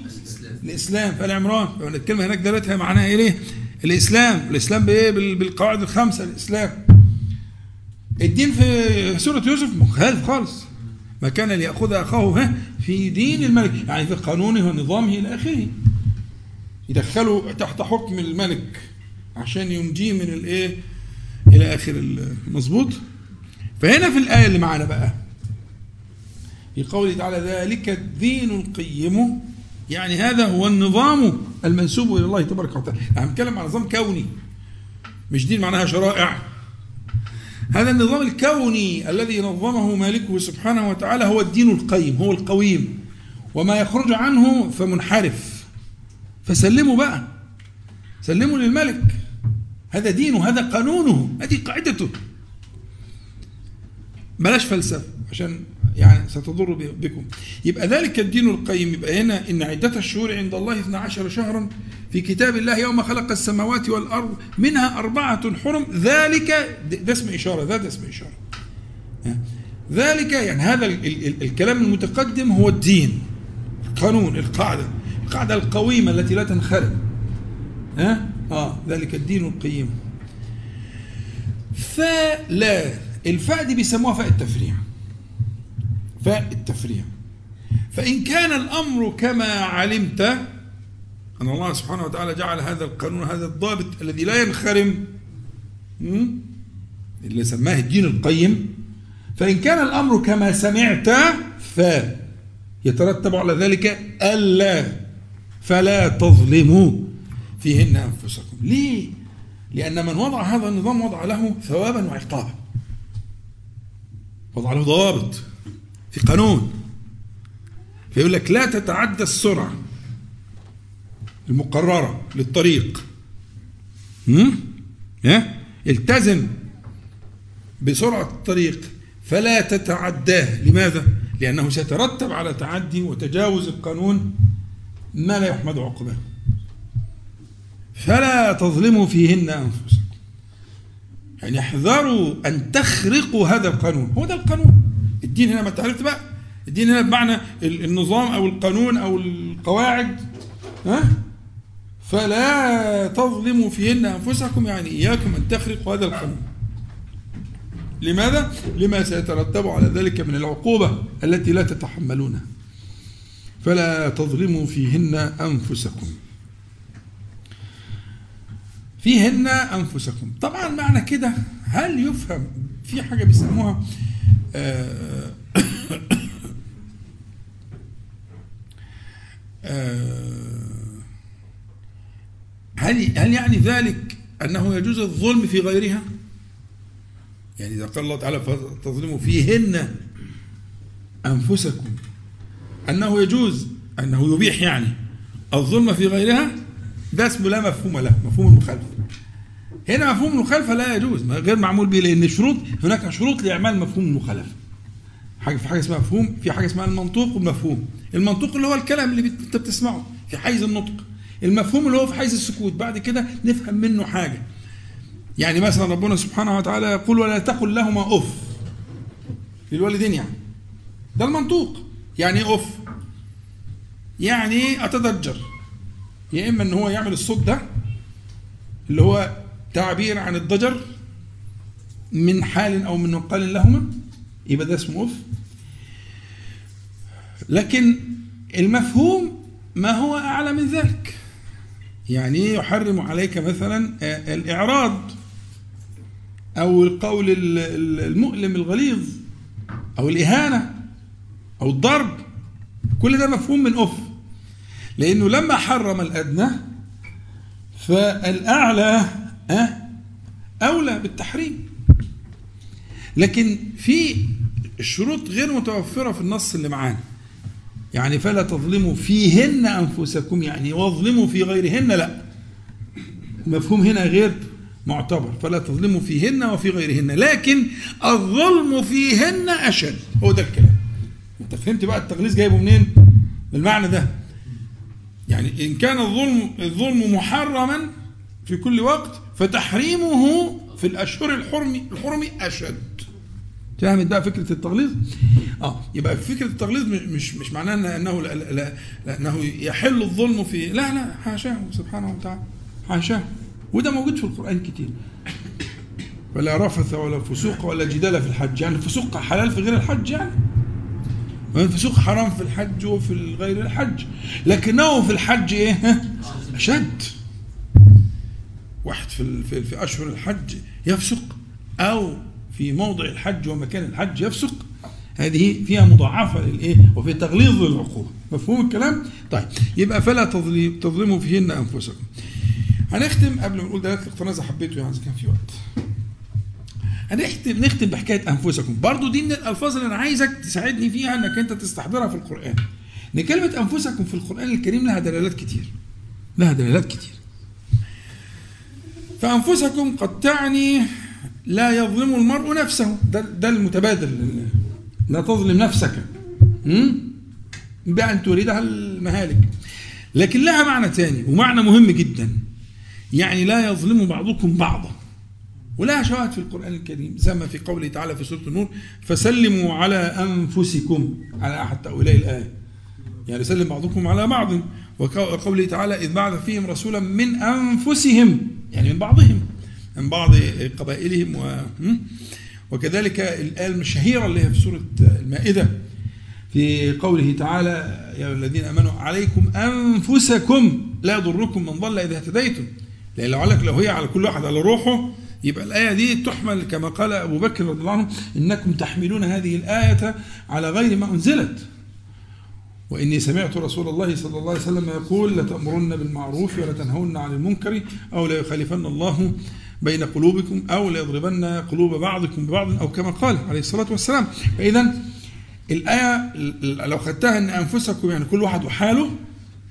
الإسلام في آل عمران. الكلمة هناك دلتها معناها إيه الإسلام. الإسلام بإيه؟ بالقواعد الخمسة الإسلام. الدين في سورة يوسف مخالف خالص. ما كان ليأخذ أخاه في دين الملك. يعني في قانونه ونظامه إلى آخره. يدخله تحت حكم الملك عشان ينجيه من الإيه؟ إلى آخر المظبوط. فهنا في الآية اللي معانا بقى. في قوله تعالى ذلك الدين القيم. يعني هذا هو النظام المنسوب إلى الله تبارك وتعالى. إحنا بنتكلم عن نظام كوني. مش دين معناها شرائع. هذا النظام الكوني الذي نظمه مالكه سبحانه وتعالى هو الدين القيم هو القويم. وما يخرج عنه فمنحرف. فسلموا بقى. سلموا للملك. هذا دينه هذا قانونه. هذه قاعدته. بلاش فلسفة عشان يعني ستضر بكم. يبقى ذلك الدين القيم. يبقى هنا إن عدة الشهور عند الله 12 شهرا في كتاب الله يوم خلق السماوات والأرض منها أربعة حرم. ذلك ده اسم إشارة ده, ده اسم إشارة. ذلك يعني هذا الكلام المتقدم هو الدين القانون القاعدة القاعدة القويمة التي لا تنخرم. ها؟ آه ذلك الدين القيم. فلا الفاء دي بيسموها فاء التفريع فاء التفريع. فإن كان الأمر كما علمت أن الله سبحانه وتعالى جعل هذا القانون هذا الضابط الذي لا ينخرم اللي سماه الدين القيم فإن كان الأمر كما سمعت ف يترتب على ذلك ألا فلا تظلموا فيهن أنفسكم. ليه؟ لأن من وضع هذا النظام وضع له ثوابا وعقابا. وضع له ضوابط. في قانون. فيقول لك لا تتعدى السرعة المقررة للطريق. التزم بسرعة الطريق فلا تتعداه. لماذا؟ لأنه سيترتب على تعدي وتجاوز القانون ما لا يحمد عقباه. فلا تظلموا فيهن أنفسكم. يعني احذروا أن تخرقوا هذا القانون. هو ده القانون. الدين هنا ما تعرفت بقى. الدين هنا بمعنى النظام أو القانون أو القواعد ها؟ فلا تظلموا فيهن أنفسكم يعني إياكم أن تخرقوا هذا القانون. لماذا؟ لما سيترتب على ذلك من العقوبة التي لا تتحملونها. فلا تظلموا فيهن أنفسكم. فيهن أنفسكم. طبعا معنى كده هل يفهم في حاجة بيسموها آه، آه، هل هل يعني ذلك أنه يجوز الظلم في غيرها؟ يعني إذا قال الله تعالى فتظلموا فيهن أنفسكم. أنه يجوز أنه يبيح يعني. الظلم في غيرها ده اسمه لا مفهوم له مفهوم المخالفة هنا مفهوم المخالفة لا يجوز غير معمول به لأن الشروط هناك شروط لإعمال مفهوم المخالفة. حاجة في حاجة اسمها مفهوم في حاجة اسمها المنطوق والمفهوم المنطوق اللي هو الكلام اللي انت بتسمعه في حيز النطق. المفهوم اللي هو في حيز السكوت. بعد كده نفهم منه حاجة. يعني مثلا ربنا سبحانه وتعالى يقول ولا تقل لهما أف. للوالدين يعني. ده المنطوق. يعني إيه أف؟ يعني أتضجر يا إما إن هو يعمل الصوت ده اللي هو تعبير عن الضجر من حال أو من نقال لهما؟ يبقى ده اسمه أف لكن المفهوم ما هو أعلى من ذلك. يعني يحرم عليك مثلا الإعراض أو القول المؤلم الغليظ أو الإهانة أو الضرب؟ كل ده مفهوم من أف لأنه لما حرم الأدنى فالأعلى أولى بالتحريم. لكن في الشروط غير متوفرة في النص اللي معانا. يعني فلا تظلموا فيهن أنفسكم يعني واظلموا في غيرهن لا. المفهوم هنا غير معتبر. فلا تظلموا فيهن وفي غيرهن. لكن الظلم فيهن أشد. هو ده الكلام. أنت فهمت بقى التغليظ جايبه منين؟ بالمعنى ده. يعني إن كان الظلم الظلم محرما في كل وقت فتحريمه في الأشهر الحرم الحرم أشد. فهمت بقى فكرة التغليظ؟ آه يبقى فكرة التغليظ مش مش معناه إنه لا لا لأنه يحل الظلم في لا لا حاشاه سبحانه وتعالى. حاشاه. وده موجود في القرآن كتير. ولا رفث ولا فسوق ولا جدال في الحج. يعني الفسوق حلال في غير الحج يعني. الفسوق حرام في الحج وفي غير الحج. لكنه في الحج إيه؟ أشد. واحد في في, في أشهر الحج يفسق أو في موضع الحج ومكان الحج يفسق. هذه فيها مضاعفة للإيه؟ وفي تغليظ للعقوبه مفهوم الكلام؟ طيب يبقى فلا تظلموا فيهن أنفسكم. هنختم قبل ما نقول دلالة الاقتناص حبيته يعني كان في وقت. هنختم نختم بحكاية أنفسكم. برضو دي من الألفاظ اللي أنا عايزك تساعدني فيها إنك أنت تستحضرها في القرآن. إن كلمة أنفسكم في القرآن الكريم لها دلالات كتير. لها دلالات كتير. فأنفسكم قد تعني لا يظلم المرء نفسه. ده, ده المتبادل. لا تظلم نفسك. بأن تريدها المهالك. لكن لها معنى ثاني ومعنى مهم جدا. يعني لا يظلم بعضكم بعضا. ولها شواهد في القرآن الكريم. زي ما في قوله تعالى في سورة النور فسلموا على أنفسكم. على أحد تأويلي الآية. يعني سلم بعضكم على بعض. وقوله تعالى إذ بعث فيهم رسولا من أنفسهم. يعني من بعضهم من بعض قبائلهم و وكذلك الآية الشهيرة اللي هي في سورة المائدة في قوله تعالى يا الذين آمنوا عليكم أنفسكم لا يضركم من ضل إذا اهتديتم. لأن لو لك لو هي على كل واحد على روحه يبقى الآية دي تحمل كما قال أبو بكر رضي الله عنه إنكم تحملون هذه الآية على غير ما أنزلت. وإني سمعت رسول الله صلى الله عليه وسلم يقول لتأمرن بالمعروف ولتنهون عن المنكر أو ليخالفن الله بين قلوبكم أو ليضربن قلوب بعضكم ببعض أو كما قال عليه الصلاة والسلام. فإذا الآية لو خدتها أن أنفسكم يعني كل واحد وحاله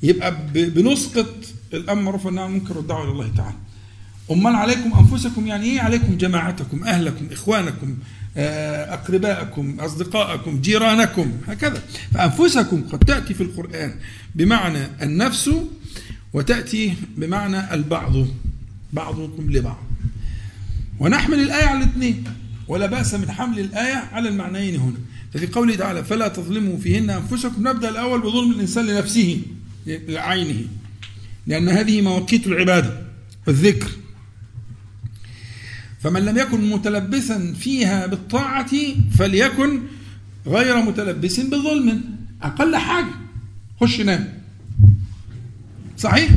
يبقى بنسقط الأمر معروف والنهي عن المنكر والدعوة إلى الله تعالى. أمال عليكم أنفسكم يعني إيه عليكم جماعتكم أهلكم إخوانكم أقرباءكم أصدقائكم جيرانكم هكذا. فأنفسكم قد تأتي في القرآن بمعنى النفس وتأتي بمعنى البعض بعضكم لبعض. ونحمل الآية على الاثنين ولا بأس من حمل الآية على المعنيين هنا. ففي قوله تعالى فلا تظلموا فيهن أنفسكم. نبدأ الأول بظلم الإنسان لنفسه لعينه. لأن هذه مواقيت العبادة والذكر. فمن لم يكن متلبسا فيها بالطاعة فليكن غير متلبس بظلم. أقل حاجة خش نام. صحيح؟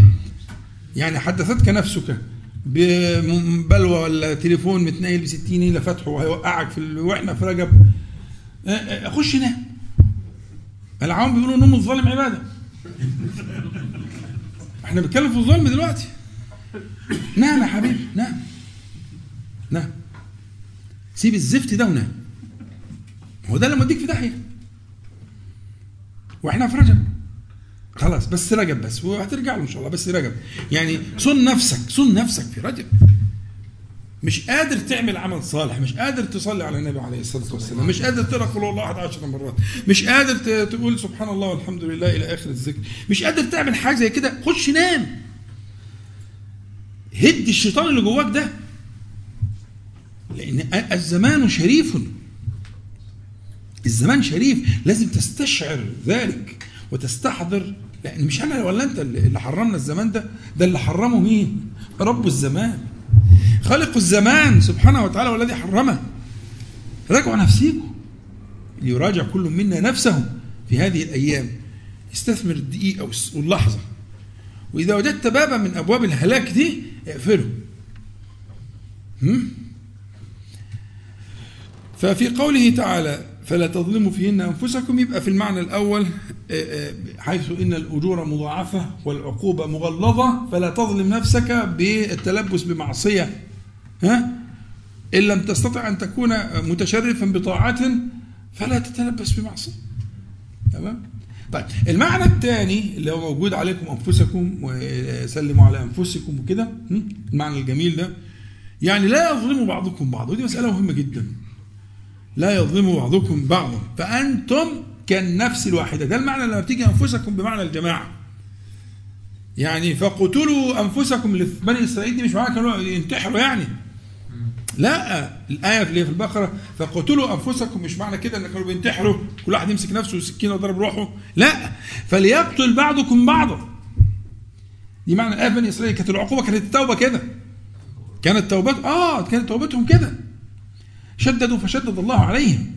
يعني حدثتك نفسك ببلوى ولا تليفون متنقل ب 60 نيله فتحه وهيوقعك في وإحنا في رجب؟ أه، أه، خش نام. العوام بيقولوا نوم الظالم عبادة. إحنا بنتكلم في الظلم دلوقتي. نام يا حبيبي نام. نعم سيب الزفت ده ونام هو ده اللي موديك في داهية. وإحنا في رجب. خلاص بس رجب بس وهترجع له إن شاء الله بس رجب. يعني صن نفسك صن نفسك في رجب. مش قادر تعمل عمل صالح مش قادر تصلي على النبي عليه الصلاة والسلام مش قادر تقرأ قل الله أحد عشر مرات مش قادر تقول سبحان الله والحمد لله إلى آخر الذكر مش قادر تعمل حاجة زي كده خش نام. هد الشيطان اللي جواك ده لأن الزمان شريف. الزمان شريف. لازم تستشعر ذلك وتستحضر. لأن مش أنا ولا أنت اللي حرمنا الزمان ده ده اللي حرمه مين؟ رب الزمان. خالق الزمان سبحانه وتعالى والذي حرمه. راجعوا نفسيكم. ليراجع كل منا نفسه في هذه الأيام. استثمر الدقيقة واللحظة. وإذا وجدت بابا من أبواب الهلاك دي اقفله. ففي قوله تعالى فلا تظلموا فيهن أنفسكم يبقى في المعنى الأول آه، آه، حيث إن الأجور مضاعفة والعقوبة مغلظة فلا تظلم نفسك بالتلبس بمعصية. ها؟ إن لم تستطع أن تكون متشرفا بطاعة فلا تتلبس بمعصية. تمام؟ طيب المعنى الثاني اللي هو موجود عليكم أنفسكم وسلموا على أنفسكم وكده المعنى الجميل ده يعني لا يظلم بعضكم بعض. ودي مسألة مهمة جدا. لا يظلم بعضكم بعضا فأنتم كالنفس الواحدة. ده المعنى لما بتيجي أنفسكم بمعنى الجماعة. يعني فقتلوا أنفسكم بني إسرائيل دي مش معناها كانوا ينتحروا يعني. لا الآية اللي في البقرة فقتلوا أنفسكم مش معنى كده إن كانوا بينتحروا كل واحد يمسك نفسه وسكينة وضرب روحه. لا فليقتل بعضكم بعضا دي معنى الآية بني إسرائيل. كانت العقوبة كانت التوبة كده. كانت توبات آه كانت توبتهم كده. شددوا فشدد الله عليهم.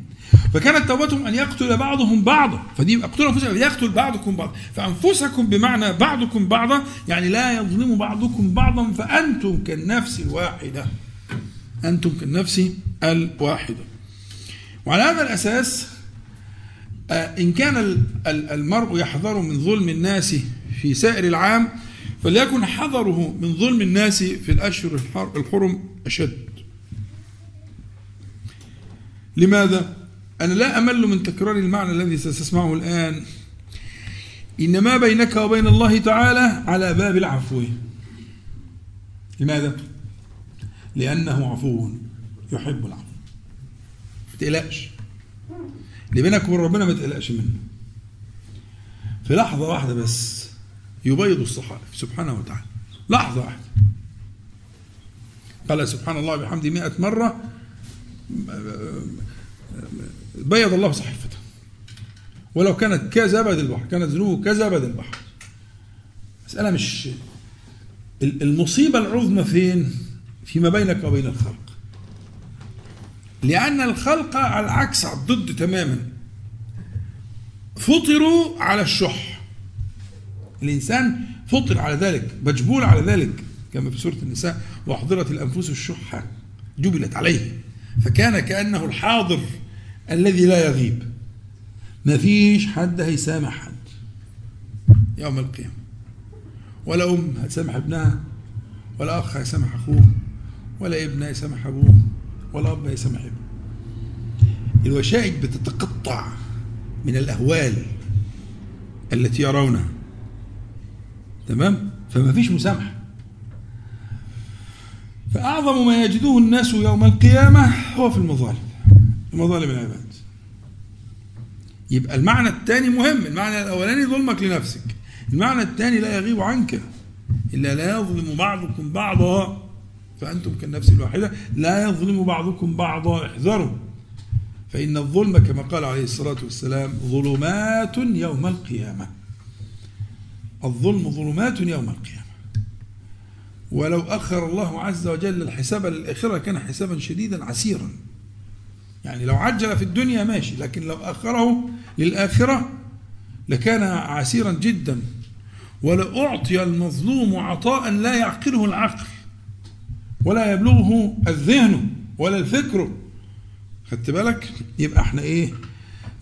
فكانت توبتهم أن يقتل بعضهم بعضا. فدي أقتلوا انفسكم يقتل بعضكم بعضا. فأنفسكم بمعنى بعضكم بعضا يعني لا يظلم بعضكم بعضا فأنتم كالنفس الواحدة. أنتم كالنفس الواحدة. وعلى هذا الأساس آه، إن كان المرء يحذر من ظلم الناس في سائر العام فليكن حذره من ظلم الناس في الأشهر الحرم أشد. لماذا؟ أنا لا أمل من تكرار المعنى الذي ستسمعه الآن. إن ما بينك وبين الله تعالى على باب العفو. لماذا؟ لأنه عفو يحب العفو. ما تقلقش. اللي بينك وبين ربنا ما تقلقش منه. في لحظة واحدة بس يبيض الصحائف سبحانه وتعالى. لحظة واحدة. قال سبحان الله بحمده مئة مرة بيض الله صحيفته ولو كانت كزبد البحر كانت ذنوبه كزبد البحر. مسألة مش المصيبة العظمى فين؟ فيما بينك وبين الخلق. لأن الخلق على العكس على الضد تماما. فطروا على الشح. الإنسان فطر على ذلك مجبول على ذلك كما في سورة النساء وأحضرت الأنفس الشح جبلت عليه. فكان كأنه الحاضر. الذي لا يغيب. ما فيش حد هيسامح حد. يوم القيامة. ولا أم هتسامح ابنها ولا أخ هيسامح أخوه ولا ابن هيسامح أبوه ولا أب هيسامح ابنه. الوشائج بتتقطع من الأهوال التي يرونها. تمام؟ فما فيش مسامحة. فأعظم ما يجده الناس يوم القيامة هو في المظالم. مظالم العباد يبقى المعنى الثاني مهم. المعنى الأولاني ظلمك لنفسك. المعنى الثاني لا يغيب عنك إلا لا يظلم بعضكم بعضا. فأنتم كالنفس الواحدة لا يظلم بعضكم بعضا احذروا. فإن الظلم كما قال عليه الصلاة والسلام ظلمات يوم القيامة. الظلم ظلمات يوم القيامة. ولو أخر الله عز وجل الحساب للآخرة كان حسابا شديدا عسيرا. يعني لو عجل في الدنيا ماشي لكن لو أخره للآخرة لكان عسيرا جدا. ولأعطي المظلوم عطاء لا يعقله العقل ولا يبلغه الذهن ولا الفكر. خدت بالك؟ يبقى إحنا إيه؟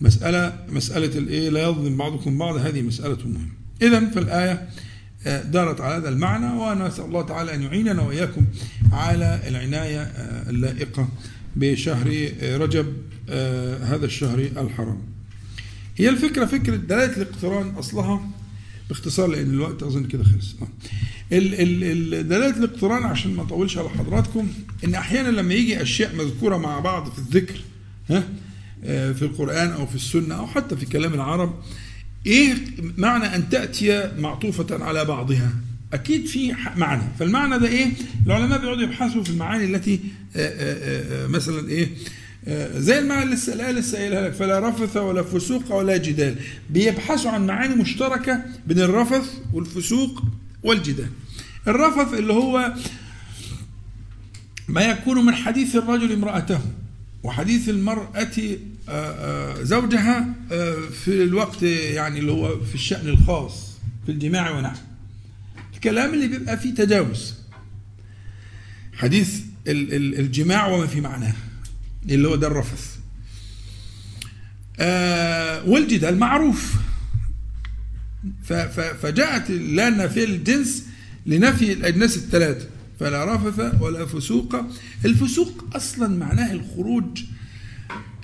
مسألة مسألة الإيه؟ لا يظلم بعضكم بعض. هذه مسألة مهمة. إذا فالآية آه، دارت على هذا المعنى ونسأل الله تعالى أن يعيننا وإياكم على العناية آه، اللائقة بشهر رجب آه، هذا الشهر الحرام. هي الفكرة فكرة دلالة الاقتران أصلها باختصار لأن الوقت أظن كده خلص. آه. دلالة الاقتران عشان ما أطولش على حضراتكم إن أحيانا لما يجي أشياء مذكورة مع بعض في الذكر ها آه، في القرآن أو في السنة أو حتى في كلام العرب إيه معنى أن تأتي معطوفة على بعضها؟ أكيد في معنى فالمعنى ده إيه؟ العلماء بيقعدوا يبحثوا في المعاني التي آآ آآ مثلا إيه؟ زي المعنى اللي الايه لسه قايلها لك فلا رفث ولا فسوق ولا جدال. بيبحثوا عن معاني مشتركة بين الرفث والفسوق والجدال. الرفث اللي هو ما يكون من حديث الرجل امرأته وحديث المرأة زوجها في الوقت يعني اللي هو في الشأن الخاص في الجماع ونحو الكلام اللي بيبقى فيه تجاوز. حديث الجماع وما في معناه اللي هو ده الرفث. آه والجدال معروف. فجاءت لا نفي الجنس لنفي الأجناس الثلاثة فلا رفث ولا فسوق. الفسوق أصلا معناه الخروج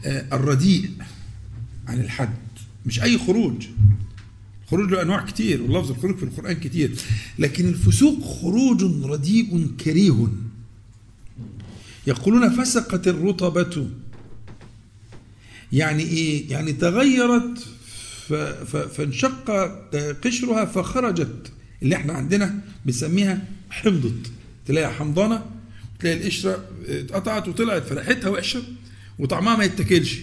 آه الرديء عن الحد مش أي خروج. خروج له انواع كتير ولفظ الخروج في القرآن كتير لكن الفسوق خروج رديء كريه. يقولون فسقت الرطبة. يعني إيه؟ يعني تغيرت فانشق قشرها فخرجت. اللي إحنا عندنا بنسميها حمضت. تلاقي حمضانة تلاقي القشرة اتقطعت وطلعت فريحتها وحشة وطعمها ما يتاكلش.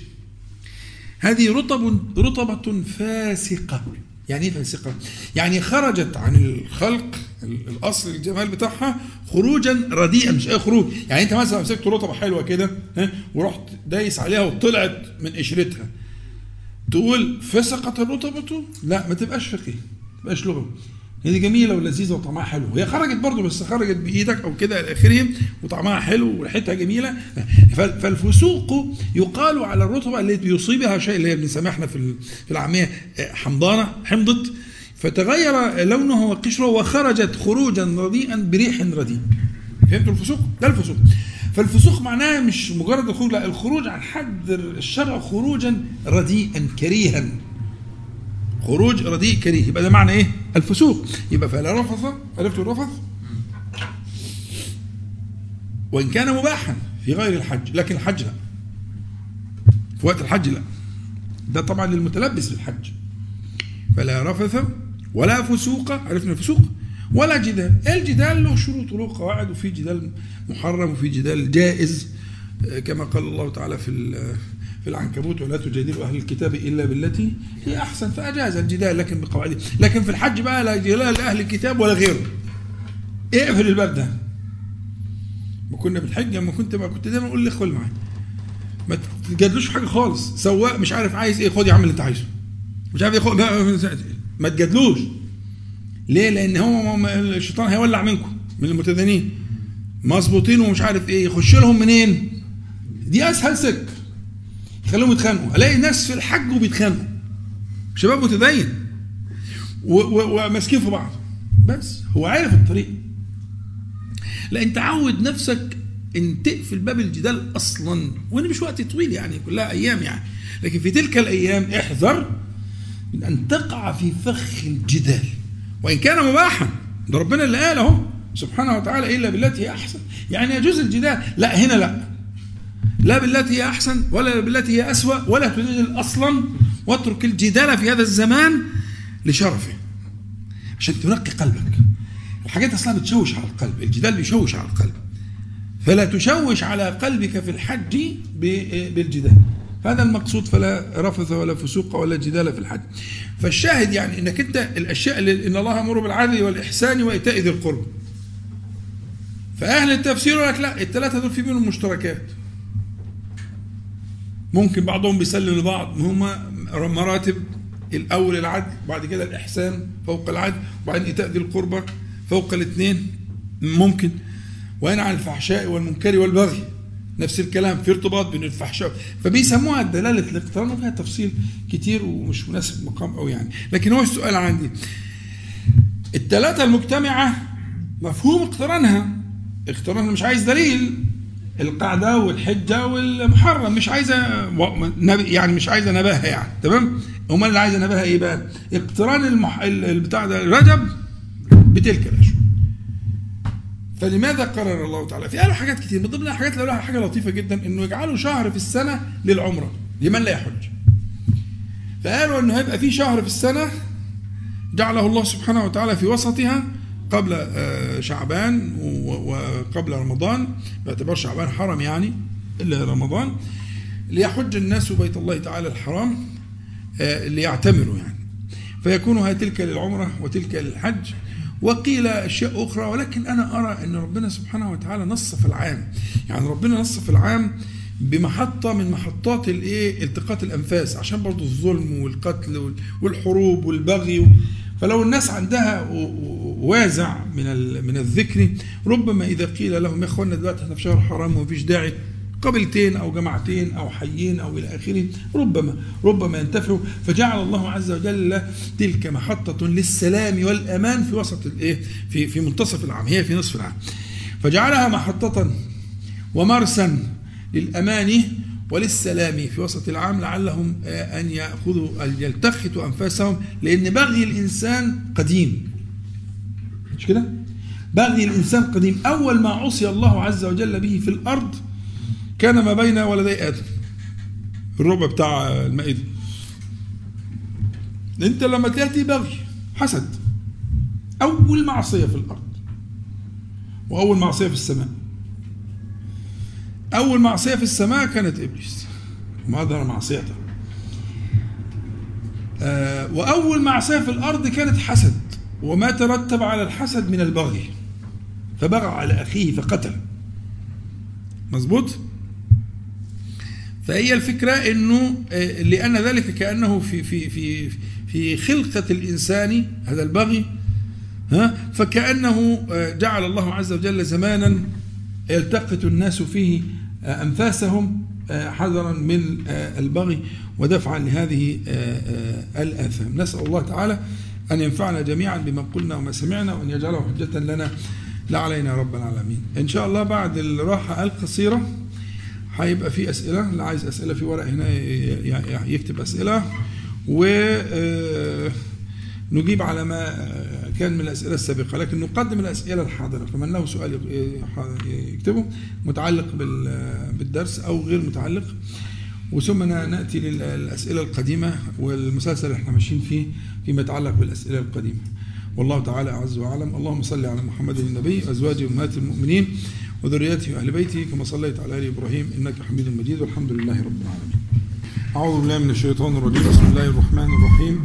هذه رطب رطبة فاسقة. يعني إيه فاسقة؟ يعني خرجت عن الخلق الأصل الجمال بتاعها خروجا رديئا مش أي خروج. يعني أنت مثلا مسكت رطبة حلوة كده ها ورحت دايس عليها وطلعت من قشرتها. تقول فسقت الرطبة؟ لا ما تبقاش فقيه ما تبقاش لغة هي جميلة ولذيذة وطعمها حلو. هي خرجت برضه بس خرجت بإيدك أو كده إلى آخره وطعمها حلو وريحتها جميلة. فالفسوق يقال على الرطبه التي بيصيبها شيء اللي هي بنسميها إحنا في العامية حمضانة حمضت. فتغير لونه وقشره وخرجت خروجا رديئا بريح رديء. فهمتوا الفسوق؟ ده الفسوق. فالفسوق معناها مش مجرد الخروج لا الخروج عن حد الشرع خروجا رديئا كريها. خروج رديء كريه. يبقى ده معنى إيه؟ الفسوق. يبقى فلا رفث عرفتوا الرفث؟ وإن كان مباحا في غير الحج. لكن الحج لا. في وقت الحج لا. ده طبعا للمتلبس بالحج فلا رفث ولا فسوق. عرفنا الفسوق. ولا جدال. الجدال له شروط وله قواعد وفي جدال محرم وفي جدال جائز. كما قال الله تعالى في في العنكبوت ولا تجادلوا أهل الكتاب إلا بالتي هي أحسن فأجاز الجدال لكن بقواعده لكن في الحج بقى لا جدال لأهل الكتاب ولا غيره. اقفل الباب ده؟ ما كنا بالحج لما كنت ما كنت دايما أقول لاخوه اللي معايا. ما تجادلوش في حاجة خالص. سواق مش عارف عايز إيه خد يا عم اللي أنت عايزه. مش عارف إيه خد ما تجادلوش. ليه؟ لأن هو الشيطان هيولع منكم من المتدينين مظبوطين ومش عارف إيه يخش لهم منين؟ دي أسهل سكة. خليهم يتخانقوا. ألاقي ناس في الحج وبيتخانقوا. شباب متدين. وماسكين في بعض. بس هو عارف الطريق. لأن تعود نفسك إن تقفل باب الجدال أصلا وأنا مش وقت طويل يعني كلها أيام يعني. لكن في تلك الأيام احذر من أن تقع في فخ الجدال. وإن كان مباحا ده ربنا اللي قال اهو سبحانه وتعالى إلا بالتي هي أحسن. يعني يجوز الجدال. لا هنا لا. لا بالتي هي أحسن ولا بالتي هي أسوأ ولا تجادل أصلا واترك الجدال في هذا الزمان لشرفه. عشان تنقي قلبك. الحاجات أصلا بتشوش على القلب الجدال بيشوش على القلب. فلا تشوش على قلبك في الحج بالجدال. هذا المقصود فلا رفث ولا فسوق ولا جدال في الحج. فالشاهد يعني إنك أنت الأشياء اللي إن الله أمر بالعدل والإحسان وإيتاء ذي القرب فأهل التفسير يقول لك لا الثلاثة دول في بينهم مشتركات. ممكن بعضهم بيسلم لبعض. هما مراتب الأول العدل بعد كده الإحسان فوق العدل وبعدين إيتاء ذي القربى فوق الاثنين. ممكن. وين عن الفحشاء والمنكر والبغي. نفس الكلام في ارتباط بين الفحشاء. فبيسموها دلاله الاقتران وفيها تفصيل كتير ومش مناسب مقام قوي يعني. لكن هو السؤال عندي. الثلاثه المجتمعة مفهوم اقترانها. اقترانها مش عايز دليل. القعدة والحجة والمحرم مش عايزة يعني مش عايزة نباهة يعني تمام؟ أمال اللي عايزة نباهة إيه بقى؟ اقتران المح... البتاع ده رجب بتلك الاشهر فلماذا قرر الله تعالى؟ في قالوا حاجات كتير من ضمن الحاجات اللي حاجة لطيفة جدا إنه يجعلوا شهر في السنة للعمرة لمن لا يحج. فقالوا إنه هيبقى في شهر في السنة جعله الله سبحانه وتعالى في وسطها قبل آه، شعبان وقبل رمضان باعتبار شعبان حرم يعني إلا رمضان ليحج الناس بيت الله تعالى الحرام آه، ليعتمروا يعني. فيكون تلك للعمرة وتلك للحج. وقيل أشياء أخرى ولكن أنا أرى أن ربنا سبحانه وتعالى نص في العام. يعني ربنا نص في العام بمحطة من محطات الإيه؟ التقاط الأنفاس عشان برضو الظلم والقتل والحروب والبغي فلو الناس عندها وازع من من الذكر. ربما إذا قيل لهم يا اخوانا دلوقتي إحنا في شهر حرام ومفيش داعي قبيلتين أو جماعتين أو حيين أو إلى آخره ربما ربما ينتفعوا. فجعل الله عز وجل تلك محطة للسلام والأمان في وسط الايه في في منتصف العام هي في نصف العام. فجعلها محطة ومرسا للأمان وللسلام في وسط العام لعلهم آه، أن يأخذوا يلتخطوا أنفاسهم لأن بغي الإنسان قديم. مش كده؟ بغي الإنسان قديم. أول ما عصي الله عز وجل به في الأرض كان ما بين ولدي آدم. الربع بتاع المائدة. أنت لما تأتي بغي حسد. أول معصية في الأرض. وأول معصية في السماء. أول معصية في السماء كانت إبليس. وما أظهر معصيته. آه، وأول معصية في الأرض كانت حسد. وما ترتب على الحسد من البغي فبغى على أخيه فقتل. مظبوط؟ فهي الفكرة أنه آه، لأن ذلك كأنه في في في في خلقة الإنسان هذا البغي ها فكأنه آه، جعل الله عز وجل زمانا يلتقط الناس فيه آه، أنفاسهم حذرا من البغي ودفعا لهذه الآثام. نسأل الله تعالى أن ينفعنا جميعا بما قلنا وما سمعنا وأن يجعله حجة لنا لا علينا رب العالمين. إن شاء الله بعد الراحة القصيرة هيبقى في أسئلة. اللي عايز أسئلة في ورق هنا يكتب أسئلة. و آه، نجيب على ما كان من الأسئلة السابقة. لكن نقدم الأسئلة الحاضرة. فمن له سؤال يكتبه. متعلق بالدرس أو غير متعلق. وثم نأتي للأسئلة القديمة والمسلسل اللي إحنا ماشيين فيه فيما يتعلق بالأسئلة القديمة. والله تعالى أعز وأعلم. اللهم صل على محمد النبي أزواج أمهات المؤمنين وذريته وأهل بيته كما صليت على آل إبراهيم إنك حميد مجيد. والحمد لله رب العالمين. أعوذ بالله من الشيطان الرجيم. بسم الله الرحمن الرحيم.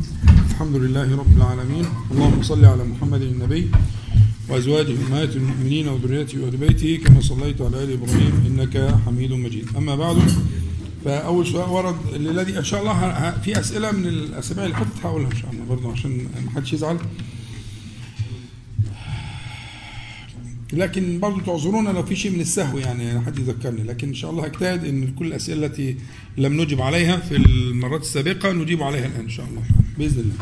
الحمد لله رب العالمين. اللهم صل على محمد النبي وأزواجه أمهات المؤمنين وذريته وأهل بيته كما صليت على آل إبراهيم إنك حميد مجيد. أما بعد فأول سؤال ورد الذي إن شاء الله في أسئلة من الأسابيع اللي فاتت هقولها إن شاء الله برضه عشان ما حدش يزعل. لكن برضه تعذرونا لو في شيء من السهو يعني حد يذكرني. لكن إن شاء الله هجتهد إن كل الأسئلة التي لم نجب عليها في المرات السابقة نجيب عليها الآن إن شاء الله بإذن الله.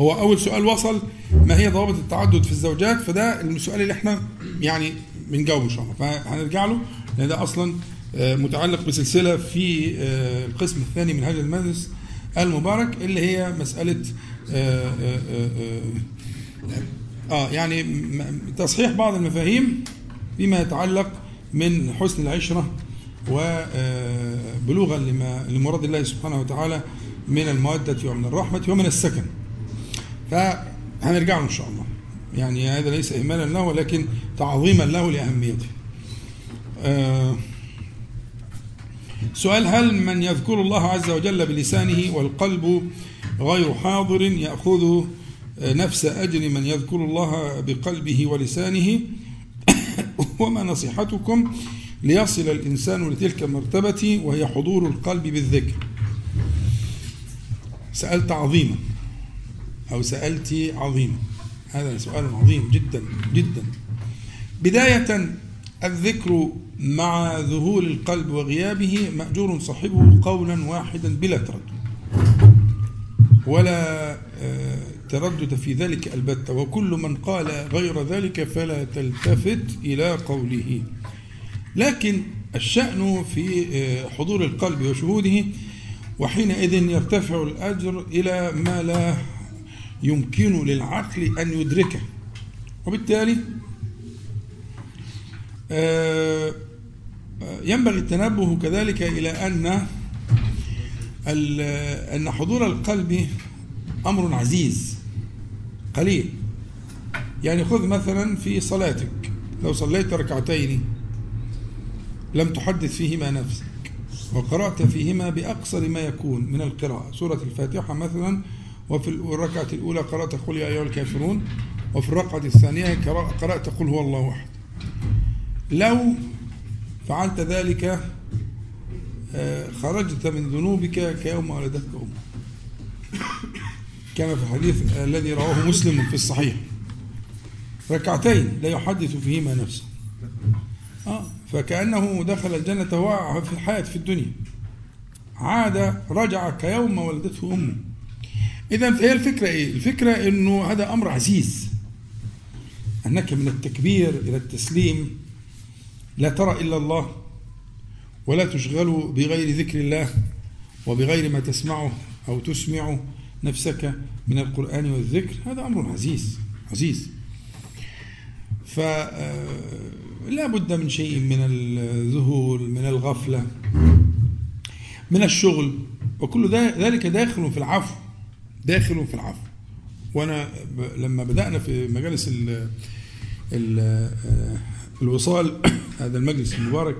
هو أول سؤال وصل ما هي ضوابط التعدد في الزوجات؟ فده السؤال اللي إحنا يعني بنجاوبه إن شاء الله. فهنرجع له لأن ده أصلا متعلق بسلسلة في آه، القسم الثاني من هذا المجلس المبارك اللي هي مسألة آه، آه يعني تصحيح بعض المفاهيم فيما يتعلق من حسن العشرة وبلوغا لما لمراد الله سبحانه وتعالى من المودة ومن الرحمة ومن السكن. فهنرجع له إن شاء الله. يعني هذا ليس إهمالا له ولكن تعظيما له لأهميته. آه سؤال هل من يذكر الله عز وجل بلسانه والقلب غير حاضر يأخذ نفس أجر من يذكر الله بقلبه ولسانه؟ وما نصيحتكم ليصل الإنسان لتلك المرتبة وهي حضور القلب بالذكر؟ سألت عظيما أو سألت عظيما. هذا سؤال عظيم جدا جدا. بداية الذكر مع ذهول القلب وغيابه مأجور صاحبه قولا واحدا بلا تردد. ولا آه، تردد في ذلك البتة وكل من قال غير ذلك فلا تلتفت إلى قوله. لكن الشأن في آه، حضور القلب وشهوده وحينئذ يرتفع الأجر إلى ما لا يمكن للعقل أن يدركه. وبالتالي ينبغي التنبه كذلك إلى أن أن حضور القلب أمر عزيز قليل. يعني خذ مثلا في صلاتك لو صليت ركعتين لم تحدث فيهما نفسك وقرأت فيهما بأقصر ما يكون من القراءة. سورة الفاتحة مثلا وفي الركعة الأولى قرأت قل يا أيها الكافرون وفي الركعة الثانية قرأت قل هو الله أحد. لو فعلت ذلك آه، خرجت من ذنوبك كيوم ولدتك أمك. كما في الحديث الذي رواه مسلم في الصحيح. ركعتين لا يحدث فيهما نفسه آه فكأنه دخل الجنة وهو في الحياة في الدنيا. عاد رجع كيوم ولدته أمه. إذا فهي الفكرة إيه؟ الفكرة إنه هذا أمر عزيز. أنك من التكبير إلى التسليم لا ترى إلا الله ولا تشغل بغير ذكر الله وبغير ما تسمعه أو تسمعه نفسك من القرآن والذكر. هذا أمر عزيز عزيز. فلا آه، بد من شيء من الذهول من الغفلة من الشغل. وكل ذلك داخل في العفو داخل في العفو. وأنا لما بدأنا في مجالس ال ال آه، الوصال هذا المجلس المبارك.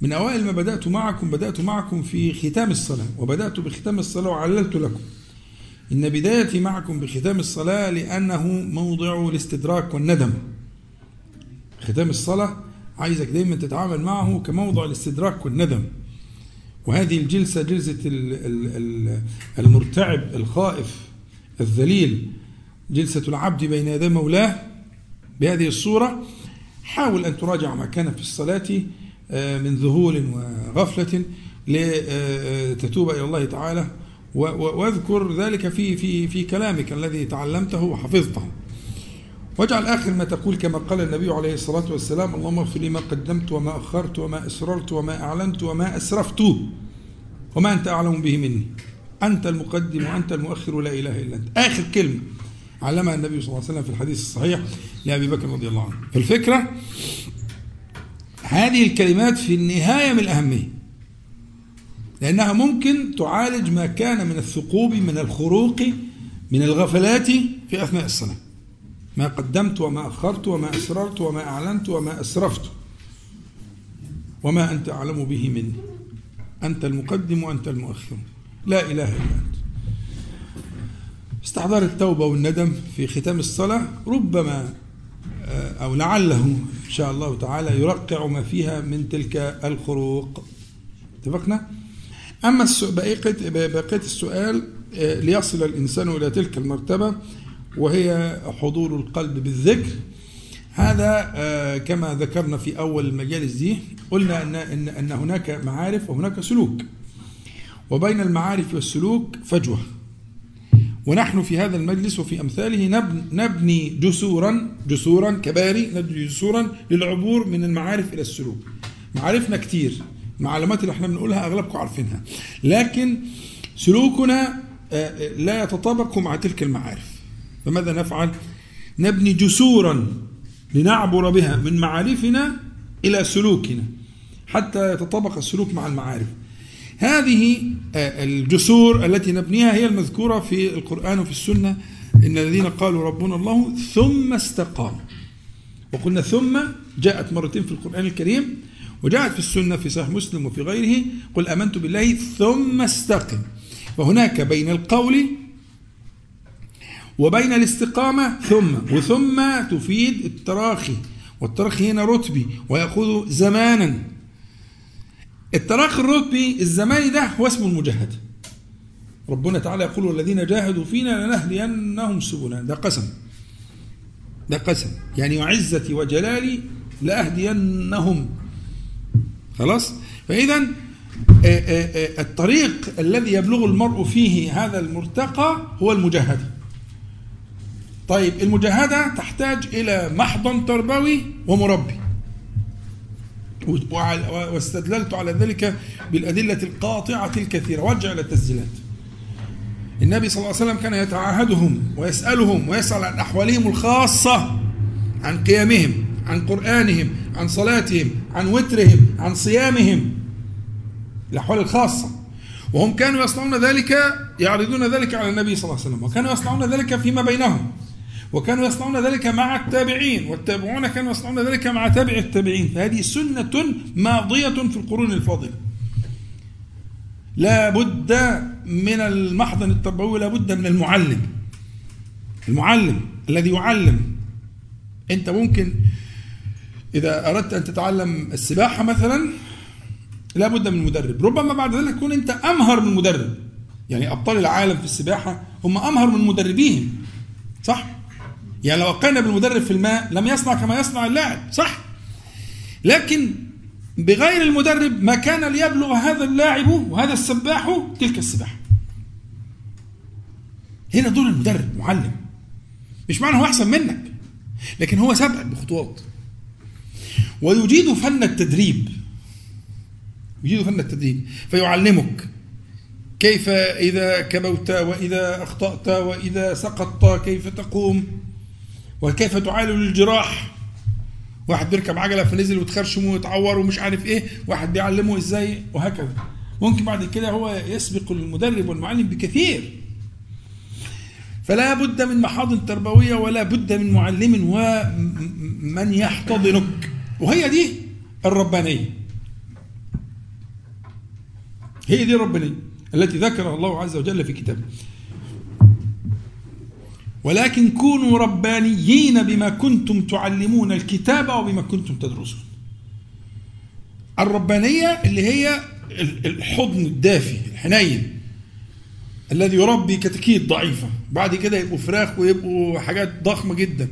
من أوائل ما بدأت معكم بدأت معكم في ختام الصلاة وبدأت بختام الصلاة وعللت لكم. إن بدايتي معكم بختام الصلاة لأنه موضع الاستدراك والندم. ختام الصلاة عايزك دايما تتعامل معه كموضع الاستدراك والندم. وهذه الجلسة جلسة المرتعب الخائف الذليل جلسة العبد بين يدي مولاه بهذه الصورة. حاول أن تراجع ما كان في الصلاة آه، من ذهول وغفلة لتتوب إلى الله تعالى واذكر ذلك في في في كلامك الذي تعلمته وحفظته. واجعل آخر ما تقول كما قال النبي عليه الصلاة والسلام اللهم اغفر لي ما قدمت وما أخرت وما أسررت وما أعلنت وما أسرفت وما أنت أعلم به مني. أنت المقدم وأنت المؤخر لا إله إلا أنت. آخر كلمة. علمها النبي صلى الله عليه وسلم في الحديث الصحيح لأبي بكر رضي الله عنه. فالفكرة هذه الكلمات في النهاية من الأهمية لأنها ممكن تعالج ما كان من الثقوب من الخروق من الغفلات في أثناء الصلاة. ما قدمت وما أخرت وما أسررت وما أعلنت وما أسرفت وما أنت أعلم به مني. أنت المقدم وأنت المؤخر. لا إله إلا أنت. استحضار التوبة والندم في ختام الصلاة ربما آه، أو لعله إن شاء الله تعالى يرقع ما فيها من تلك الخروق. اتفقنا؟ أما بقية السؤال آه، ليصل الإنسان إلى تلك المرتبة وهي حضور القلب بالذكر. هذا آه، كما ذكرنا في أول المجالس دي قلنا أن, أن هناك معارف وهناك سلوك. وبين المعارف والسلوك فجوة. ونحن في هذا المجلس وفي أمثاله نبني جسورا جسورا كباري نبني جسورا للعبور من المعارف إلى السلوك. معارفنا كتير. معلومات اللي إحنا بنقولها أغلبكم عارفينها. لكن سلوكنا آه، آه، لا يتطابق مع تلك المعارف. فماذا نفعل؟ نبني جسورا لنعبر بها من معارفنا إلى سلوكنا. حتى يتطابق السلوك مع المعارف. هذه آه، الجسور التي نبنيها هي المذكورة في القرآن وفي السنة. إن الذين قالوا ربنا الله ثم استقاموا. وقلنا ثم جاءت مرتين في القرآن الكريم وجاءت في السنة في صحيح مسلم وفي غيره. قل أمنت بالله ثم استقم. وهناك بين القول وبين الاستقامة ثم وثم تفيد التراخي. والتراخي هنا رتبي ويأخذ زمانا. التراخي الرتبي الزماني ده هو اسمه المجاهدة ربنا تعالى يقول والذين جاهدوا فينا لنهدينهم سبلنا. ده قسم. ده قسم. يعني وعزتي وجلالي لأهدينهم. خلاص؟ فإذا آه، آه، آه، الطريق الذي يبلغ المرء فيه هذا المرتقى هو المجاهدة طيب المجاهدة تحتاج إلى محضن تربوي ومربي. واستدللت على ذلك بالأدلة القاطعة الكثيرة. وارجع إلى التسجيلات. النبي صلى الله عليه وسلم كان يتعاهدهم ويسألهم ويسأل عن أحوالهم الخاصة عن قيامهم عن قرآنهم عن صلاتهم عن وترهم عن صيامهم الأحوال الخاصة. وهم كانوا يصنعون ذلك يعرضون ذلك على النبي صلى الله عليه وسلم وكانوا يصنعون ذلك فيما بينهم. وكانوا يصنعون ذلك مع التابعين والتابعون كانوا يصنعون ذلك مع تابع التابعين. فهذه سنة ماضية في القرون الفاضلة. لا بد من المحضن التربوي لا بد من المعلم. المعلم الذي يعلم. أنت ممكن إذا أردت أن تتعلم السباحة مثلا لا بد من مدرب. ربما بعد ذلك تكون أنت أمهر من مدرب. يعني أبطال العالم في السباحة هم أمهر من مدربيهم. صح؟ يعني لو وقعنا بالمدرب في الماء لم يصنع كما يصنع اللاعب صح. لكن بغير المدرب ما كان ليبلغ هذا اللاعب وهذا السباح تلك السباحة. هنا دور المدرب معلم. مش معنى هو أحسن منك لكن هو سبقك بخطوات. ويجيد فن التدريب. يجيد فن التدريب. فيعلمك كيف إذا كبوت وإذا أخطأت وإذا سقطت كيف تقوم. وكيف تعالج الجراح؟ واحد بيركب عجلة فنزل وتخرشم ويتعور ومش عارف إيه واحد بيعلمه إزاي وهكذا. ممكن بعد كده هو يسبق المدرب والمعلم بكثير. فلا بد من محاضن تربوية ولا بد من معلم ومن يحتضنك. وهي دي الربانية. هي دي الربانية التي ذكرها الله عز وجل في كتابه. ولكن كونوا ربانيين بما كنتم تعلمون الكتاب وبما كنتم تدرسون. الربانية اللي هي الحضن الدافي الحنين الذي يربي كتاكيت ضعيفة بعد كده يبقوا فراخ ويبقوا حاجات ضخمة جدا.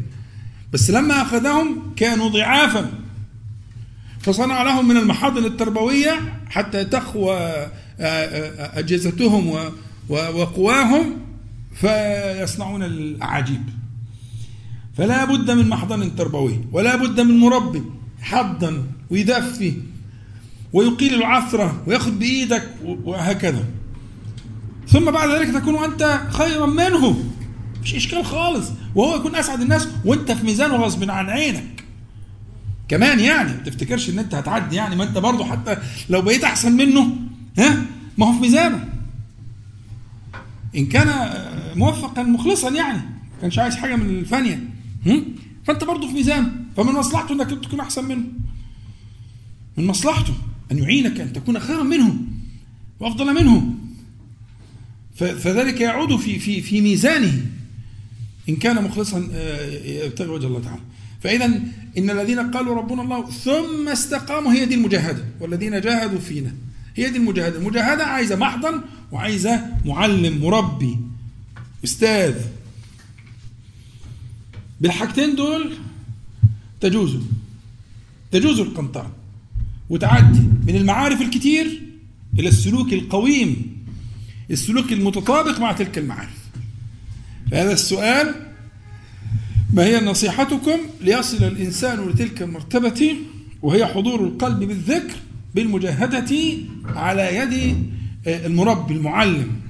بس لما أخذهم كانوا ضعافا. فصنع لهم من المحاضن التربوية حتى تخوى آه، آه، أجهزتهم وقواهم فيصنعون الأعاجيب. فلا بد من محضن تربوي ولا بد من مربي حضن ويدفي ويقيل العثرة وياخذ بإيدك وهكذا. ثم بعد ذلك تكون أنت خيرا منه. مش إشكال خالص. وهو يكون أسعد الناس وأنت في ميزانه غصب عن عينك. كمان يعني ما تفتكرش إن أنت هتعدي يعني ما أنت برضه حتى لو بقيت أحسن منه ها؟ ما هو في ميزانه إن كان موفقا مخلصا يعني ما كانش عايز حاجة من الفانية. فأنت برضه في ميزانه فمن مصلحته إنك تكون أحسن منه. من مصلحته أن يعينك أن تكون خيرا منهم وأفضل منهم. فذلك يعود في في في ميزانه. إن كان مخلصا آه، يبتغي وجه الله تعالى. فاذا إن الذين قالوا ربنا الله ثم استقاموا هي دي المجاهدة. والذين جاهدوا فينا. هي دي المجاهدة. المجاهدة عايزة محضن وعايزه معلم مربي أستاذ. بالحاجتين دول تجوز تجوز القنطرة وتعدي من المعارف الكتير إلى السلوك القويم السلوك المتطابق مع تلك المعارف. فهذا السؤال ما هي نصيحتكم ليصل الإنسان لتلك المرتبة وهي حضور القلب بالذكر بالمجاهدة على يد المربي المعلم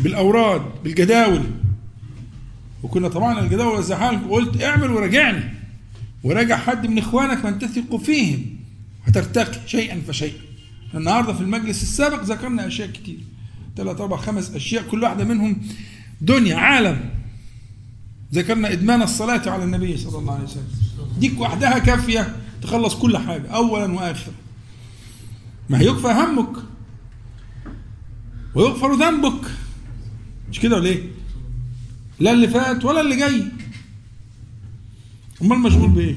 بالأوراد بالجداول. وكنا طبعا الجداول والزحال قلت اعمل وراجعني. وراجع حد من إخوانك من تثق فيهم هترتقي شيئا فشيئا. النهارده في المجلس السابق ذكرنا أشياء كتير. ثلاث أربع خمس أشياء كل واحدة منهم دنيا عالم. ذكرنا إدمان الصلاة على النبي صلى الله عليه وسلم. ديك وحدها كافية تخلص كل حاجة اولا واخرا. ما هيكفى همك؟ ويغفر ذنبك. مش كده ولا إيه؟ لا اللي فات ولا اللي جاي. أمال مشغول بإيه؟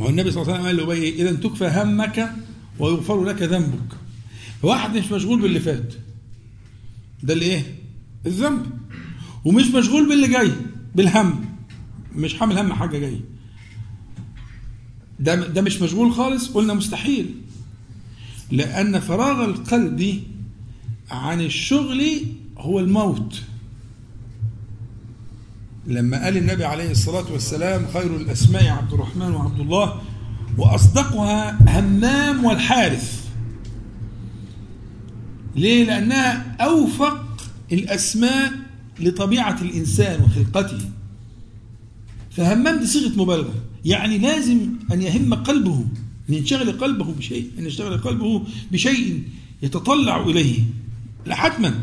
ما هو النبي صلى الله عليه وسلم قال له اذا تكفى همك ويغفر لك ذنبك. واحد مش مشغول باللي فات. ده اللي إيه؟ الذنب. ومش مشغول باللي جاي بالهم. مش حامل هم حاجة جاية ده ده مش مشغول خالص؟ قلنا مستحيل. لأن فراغ القلب عن الشغل هو الموت. لما قال النبي عليه الصلاة والسلام خير الأسماء عبد الرحمن وعبد الله وأصدقها همام والحارث. ليه؟ لأنها أوفق الأسماء لطبيعة الإنسان وخلقته. فهمام دي صيغة مبالغة. يعني لازم أن يهم قلبه. أن ينشغل قلبه بشيء أن يشتغل قلبه بشيء يتطلع إليه. حتما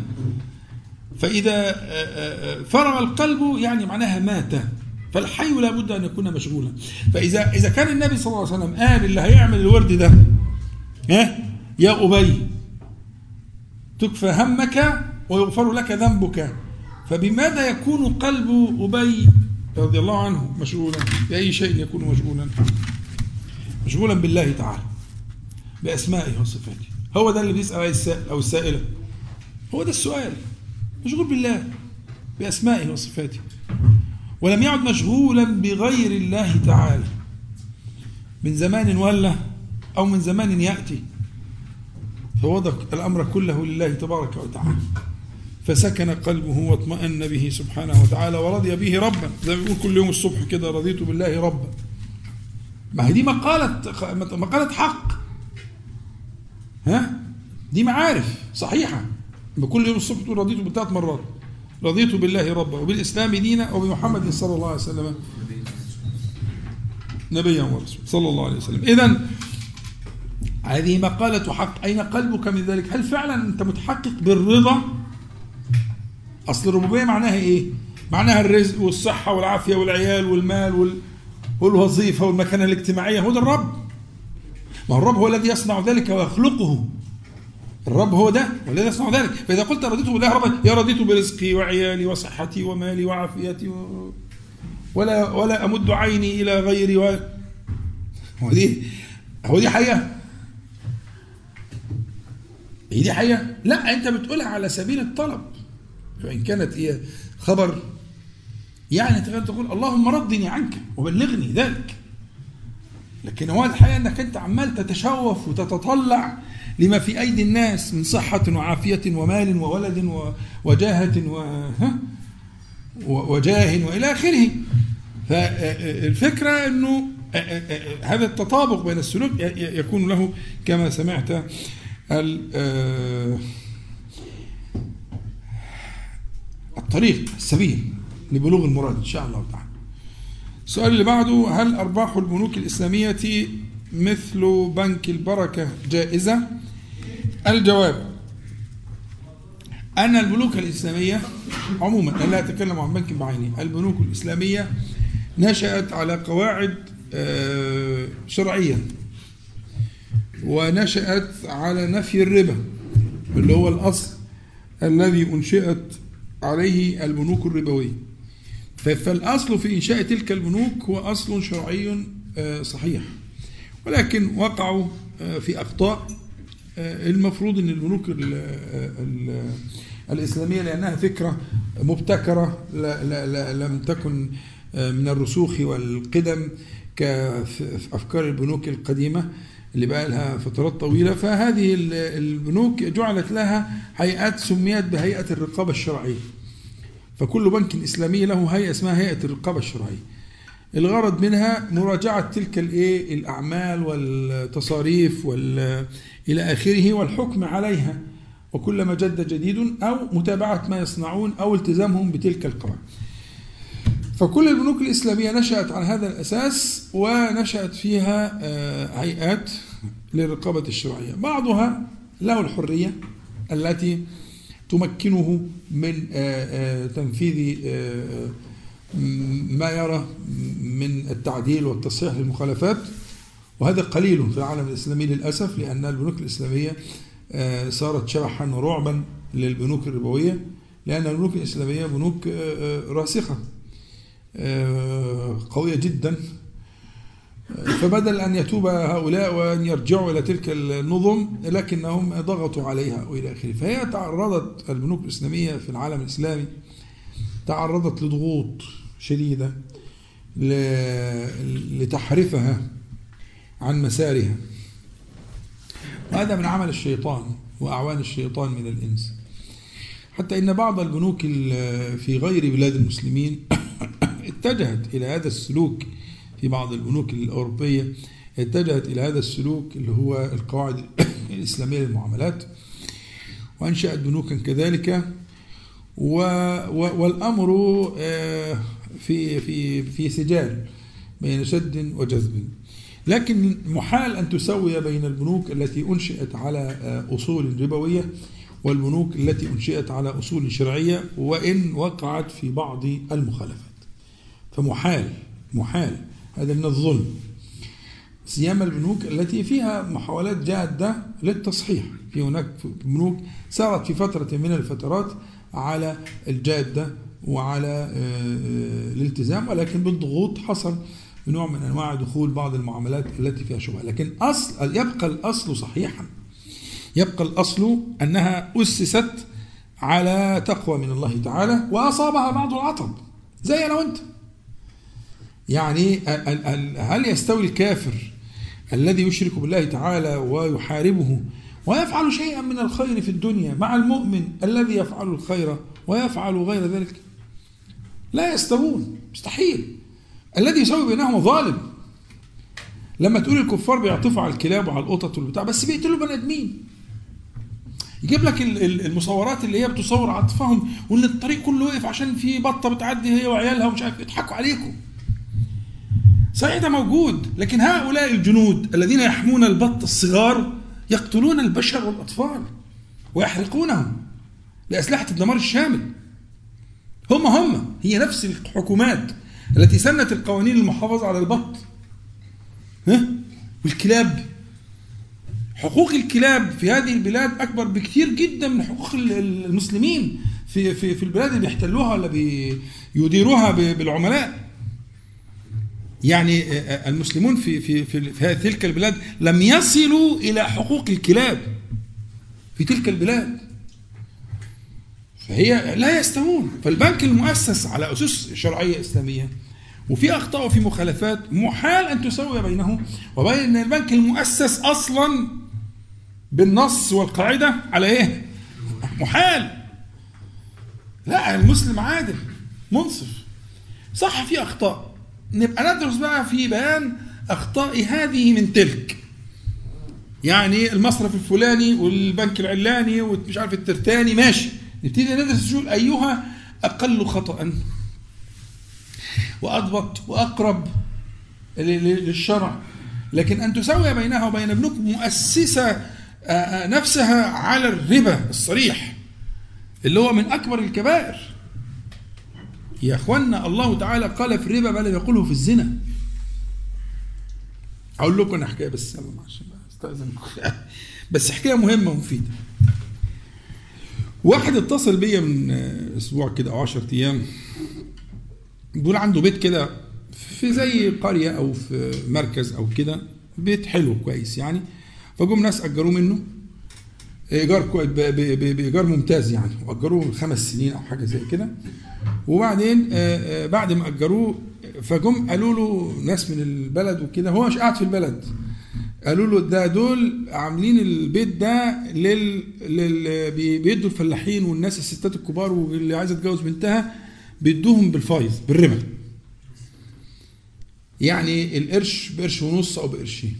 فإذا آه، آه، آه، فرغ القلب يعني معناها مات. فالحي لابد أن يكون مشغولا. فإذا إذا كان النبي صلى الله عليه وسلم قال اللي هيعمل الورد ده يا أبي تكفى همك ويغفر لك ذنبك. فبماذا يكون قلب أبي رضي الله عنه مشغولا؟ بأي شيء يكون مشغولا؟ مشغولا بالله تعالى بأسمائه وصفاته. هو ده اللي بيسأل السائل أو السائلة. هو ده السؤال. مشغول بالله بأسمائه وصفاته. ولم يعد مشغولا بغير الله تعالى. من زمان ولا أو من زمان يأتي. فوضع الأمر كله لله تبارك وتعالى. فسكن قلبه واطمأن به سبحانه وتعالى ورضي به ربا. زي ما بيقول كل يوم الصبح كده رضيت بالله ربا. ما هي دي مقالة مقالة حق. ها؟ دي معارف صحيحة. بكل يوم الصبح تقول رضيت بثلاث مرات. رضيت بالله ربا وبالإسلام دينا وبمحمد صلى الله عليه وسلم. نبيا ورسولا. صلى الله عليه وسلم. إذا هذه مقالة حق. أين قلبك من ذلك؟ هل فعلا أنت متحقق بالرضا؟ أصل الربوبية معناها إيه؟ معناها الرزق والصحة والعافية والعيال والمال وال... والوظيفة والمكانة الاجتماعية. هو ده الرب. ما هو الرب هو الذي يصنع ذلك ويخلقه. الرب هو ده والذي يصنع ذلك. فإذا قلت رضيت بالله ربا يا رضيت برزقي وعيالي وصحتي ومالي وعافيتي و... ولا ولا أمد عيني إلى غيري و... هو دي هو دي حقيقة؟ هي دي حقيقة؟ لا أنت بتقولها على سبيل الطلب. فإن كانت هي خبر يعني تقول اللهم ردني عنك وبلغني ذلك. لكن هو الحقيقة أنك أنت عمال تتشوف وتتطلع لما في أيدي الناس من صحة وعافية ومال وولد وجاهة وجاه وإلى آخره. فالفكرة أنه هذا التطابق بين السلوك يكون له كما سمعت الطريق السبيل لبلوغ المراد إن شاء الله تعالى. السؤال اللي بعده هل أرباح البنوك الإسلامية مثل بنك البركة جائزة؟ الجواب. أن البنوك الإسلامية عموما لا أتكلم عن بنك بعينه البنوك الإسلامية نشأت على قواعد آه، شرعية ونشأت على نفي الربا اللي هو الأصل الذي أنشئت عليه البنوك الربوية. فالأصل في إنشاء تلك البنوك هو أصل شرعي آه، صحيح. ولكن وقعوا آه، في أخطاء المفروض أن البنوك ال ال الإسلامية لأنها فكرة مبتكرة لم تكن من الرسوخ والقدم كأفكار البنوك القديمة اللي بقى لها فترات طويلة. فهذه البنوك جعلت لها هيئات سميت بهيئة الرقابة الشرعية. فكل بنك إسلامي له هيئة اسمها هيئة الرقابة الشرعية. الغرض منها مراجعة تلك الايه الأعمال والتصاريف وال إلى آخره والحكم عليها. وكلما جد جديد أو متابعة ما يصنعون أو التزامهم بتلك القواعد فكل البنوك الإسلامية نشأت على هذا الأساس ونشأت فيها آه، هيئات للرقابة الشرعية. بعضها له الحرية التي تمكنه من آه، آه، تنفيذ ما يرى من التعديل والتصحيح للمخالفات. وهذا قليل في العالم الإسلامي للأسف لأن البنوك الإسلامية صارت شبحا ورعبا للبنوك الربوية لأن البنوك الإسلامية بنوك راسخة آه، قوية جدا. فبدل أن يتوب هؤلاء وأن يرجعوا إلى تلك النظم لكنهم ضغطوا عليها وإلى آخره. فهي تعرضت البنوك الإسلامية في العالم الإسلامي تعرضت لضغوط شديدة لتحرفها عن مسارها. وهذا من عمل الشيطان وأعوان الشيطان من الإنس. حتى إن بعض البنوك في غير بلاد المسلمين اتجهت إلى هذا السلوك. في بعض البنوك الأوروبية اتجهت إلى هذا السلوك اللي هو القواعد الإسلامية للمعاملات. وأنشأت بنوكا كذلك. والأمر آه، في في في سجال بين شد وجذب. لكن محال أن تسوي بين البنوك التي أنشئت على آه، أصول ربوية والبنوك التي أنشئت على أصول شرعية وإن وقعت في بعض المخالفات. فمحال محال هذا من الظلم. سيما البنوك التي فيها محاولات جادة للتصحيح. في هناك بنوك سارت في فترة من الفترات على الجادة وعلى آه، الالتزام ولكن بالضغوط حصل. نوع من أنواع دخول بعض المعاملات التي فيها شبهة. لكن اصل يبقى الأصل صحيحا. يبقى الأصل أنها أسست على تقوى من الله تعالى وأصابها بعض العطب زي أنا وأنت. يعني هل يستوي الكافر الذي يشرك بالله تعالى ويحاربه ويفعل شيئا من الخير في الدنيا مع المؤمن الذي يفعل الخير ويفعل غير ذلك؟ لا يستوون مستحيل. الذي يسوي بينهما ظالم. لما تقول الكفار بيعطفوا على الكلاب وعلى القطط والبتاع بس بيقتلوا بني آدمين. يجيب لك المصورات اللي هي بتصور عطفهم وإن الطريق كله وقف عشان في بطة بتعدي هي وعيالها ومش عارف يضحكوا عليكم. صحيح ده موجود لكن هؤلاء الجنود الذين يحمون البط الصغار يقتلون البشر والأطفال ويحرقونهم لأسلحة الدمار الشامل. هم هم هي نفس الحكومات. التي سنت القوانين المحافظة على البط. ها؟ والكلاب. حقوق الكلاب في هذه البلاد أكبر بكثير جدا من حقوق المسلمين. في في في البلاد اللي بيحتلوها ولا بيديروها بالعملاء. يعني المسلمون في في في, تلك البلاد لم يصلوا إلى حقوق الكلاب. في تلك البلاد. فهي لا يستوون. فالبنك المؤسس على أسس شرعية إسلامية وفي أخطاء وفي مخالفات محال أن تسوي بينه وبين البنك المؤسس أصلا بالنص والقاعدة على إيه؟ محال. لا المسلم عادل منصف. صح في أخطاء. نبقى ندرس بقى في بيان أخطاء هذه من تلك. يعني المصرف الفلاني والبنك العلاني ومش عارف الترتاني ماشي. نبتدي ندرس نشوف أيها أقل خطأ. وأضبط وأقرب للشرع. لكن أن تسوي بينها وبين ابنك مؤسسة نفسها على الربا الصريح اللي هو من أكبر الكبائر. يا اخوانا الله تعالى قال في الربا ما لم يقوله في الزنا. أقول لكم أنا حكاية بس يلا بس حكاية مهمة ومفيدة. واحد اتصل بيا من أسبوع كده أو 10 أيام. بيقول عنده بيت كده في زي قرية أو في مركز أو كده بيت حلو كويس يعني. فجم ناس أجروه منه. إيجار بإيجار ممتاز يعني. واجروه خمس سنين أو حاجة زي كده. وبعدين بعد ما أجروه فجم قالوا له ناس من البلد وكده. هو مش قاعد في البلد. قالوا له ده دول عاملين البيت ده لل, لل... بيدوا الفلاحين والناس الستات الكبار واللي عايزة تتجوز بنتها بيدوهم بالفايز بالربا. يعني القرش بقرش ونص أو بقرشين.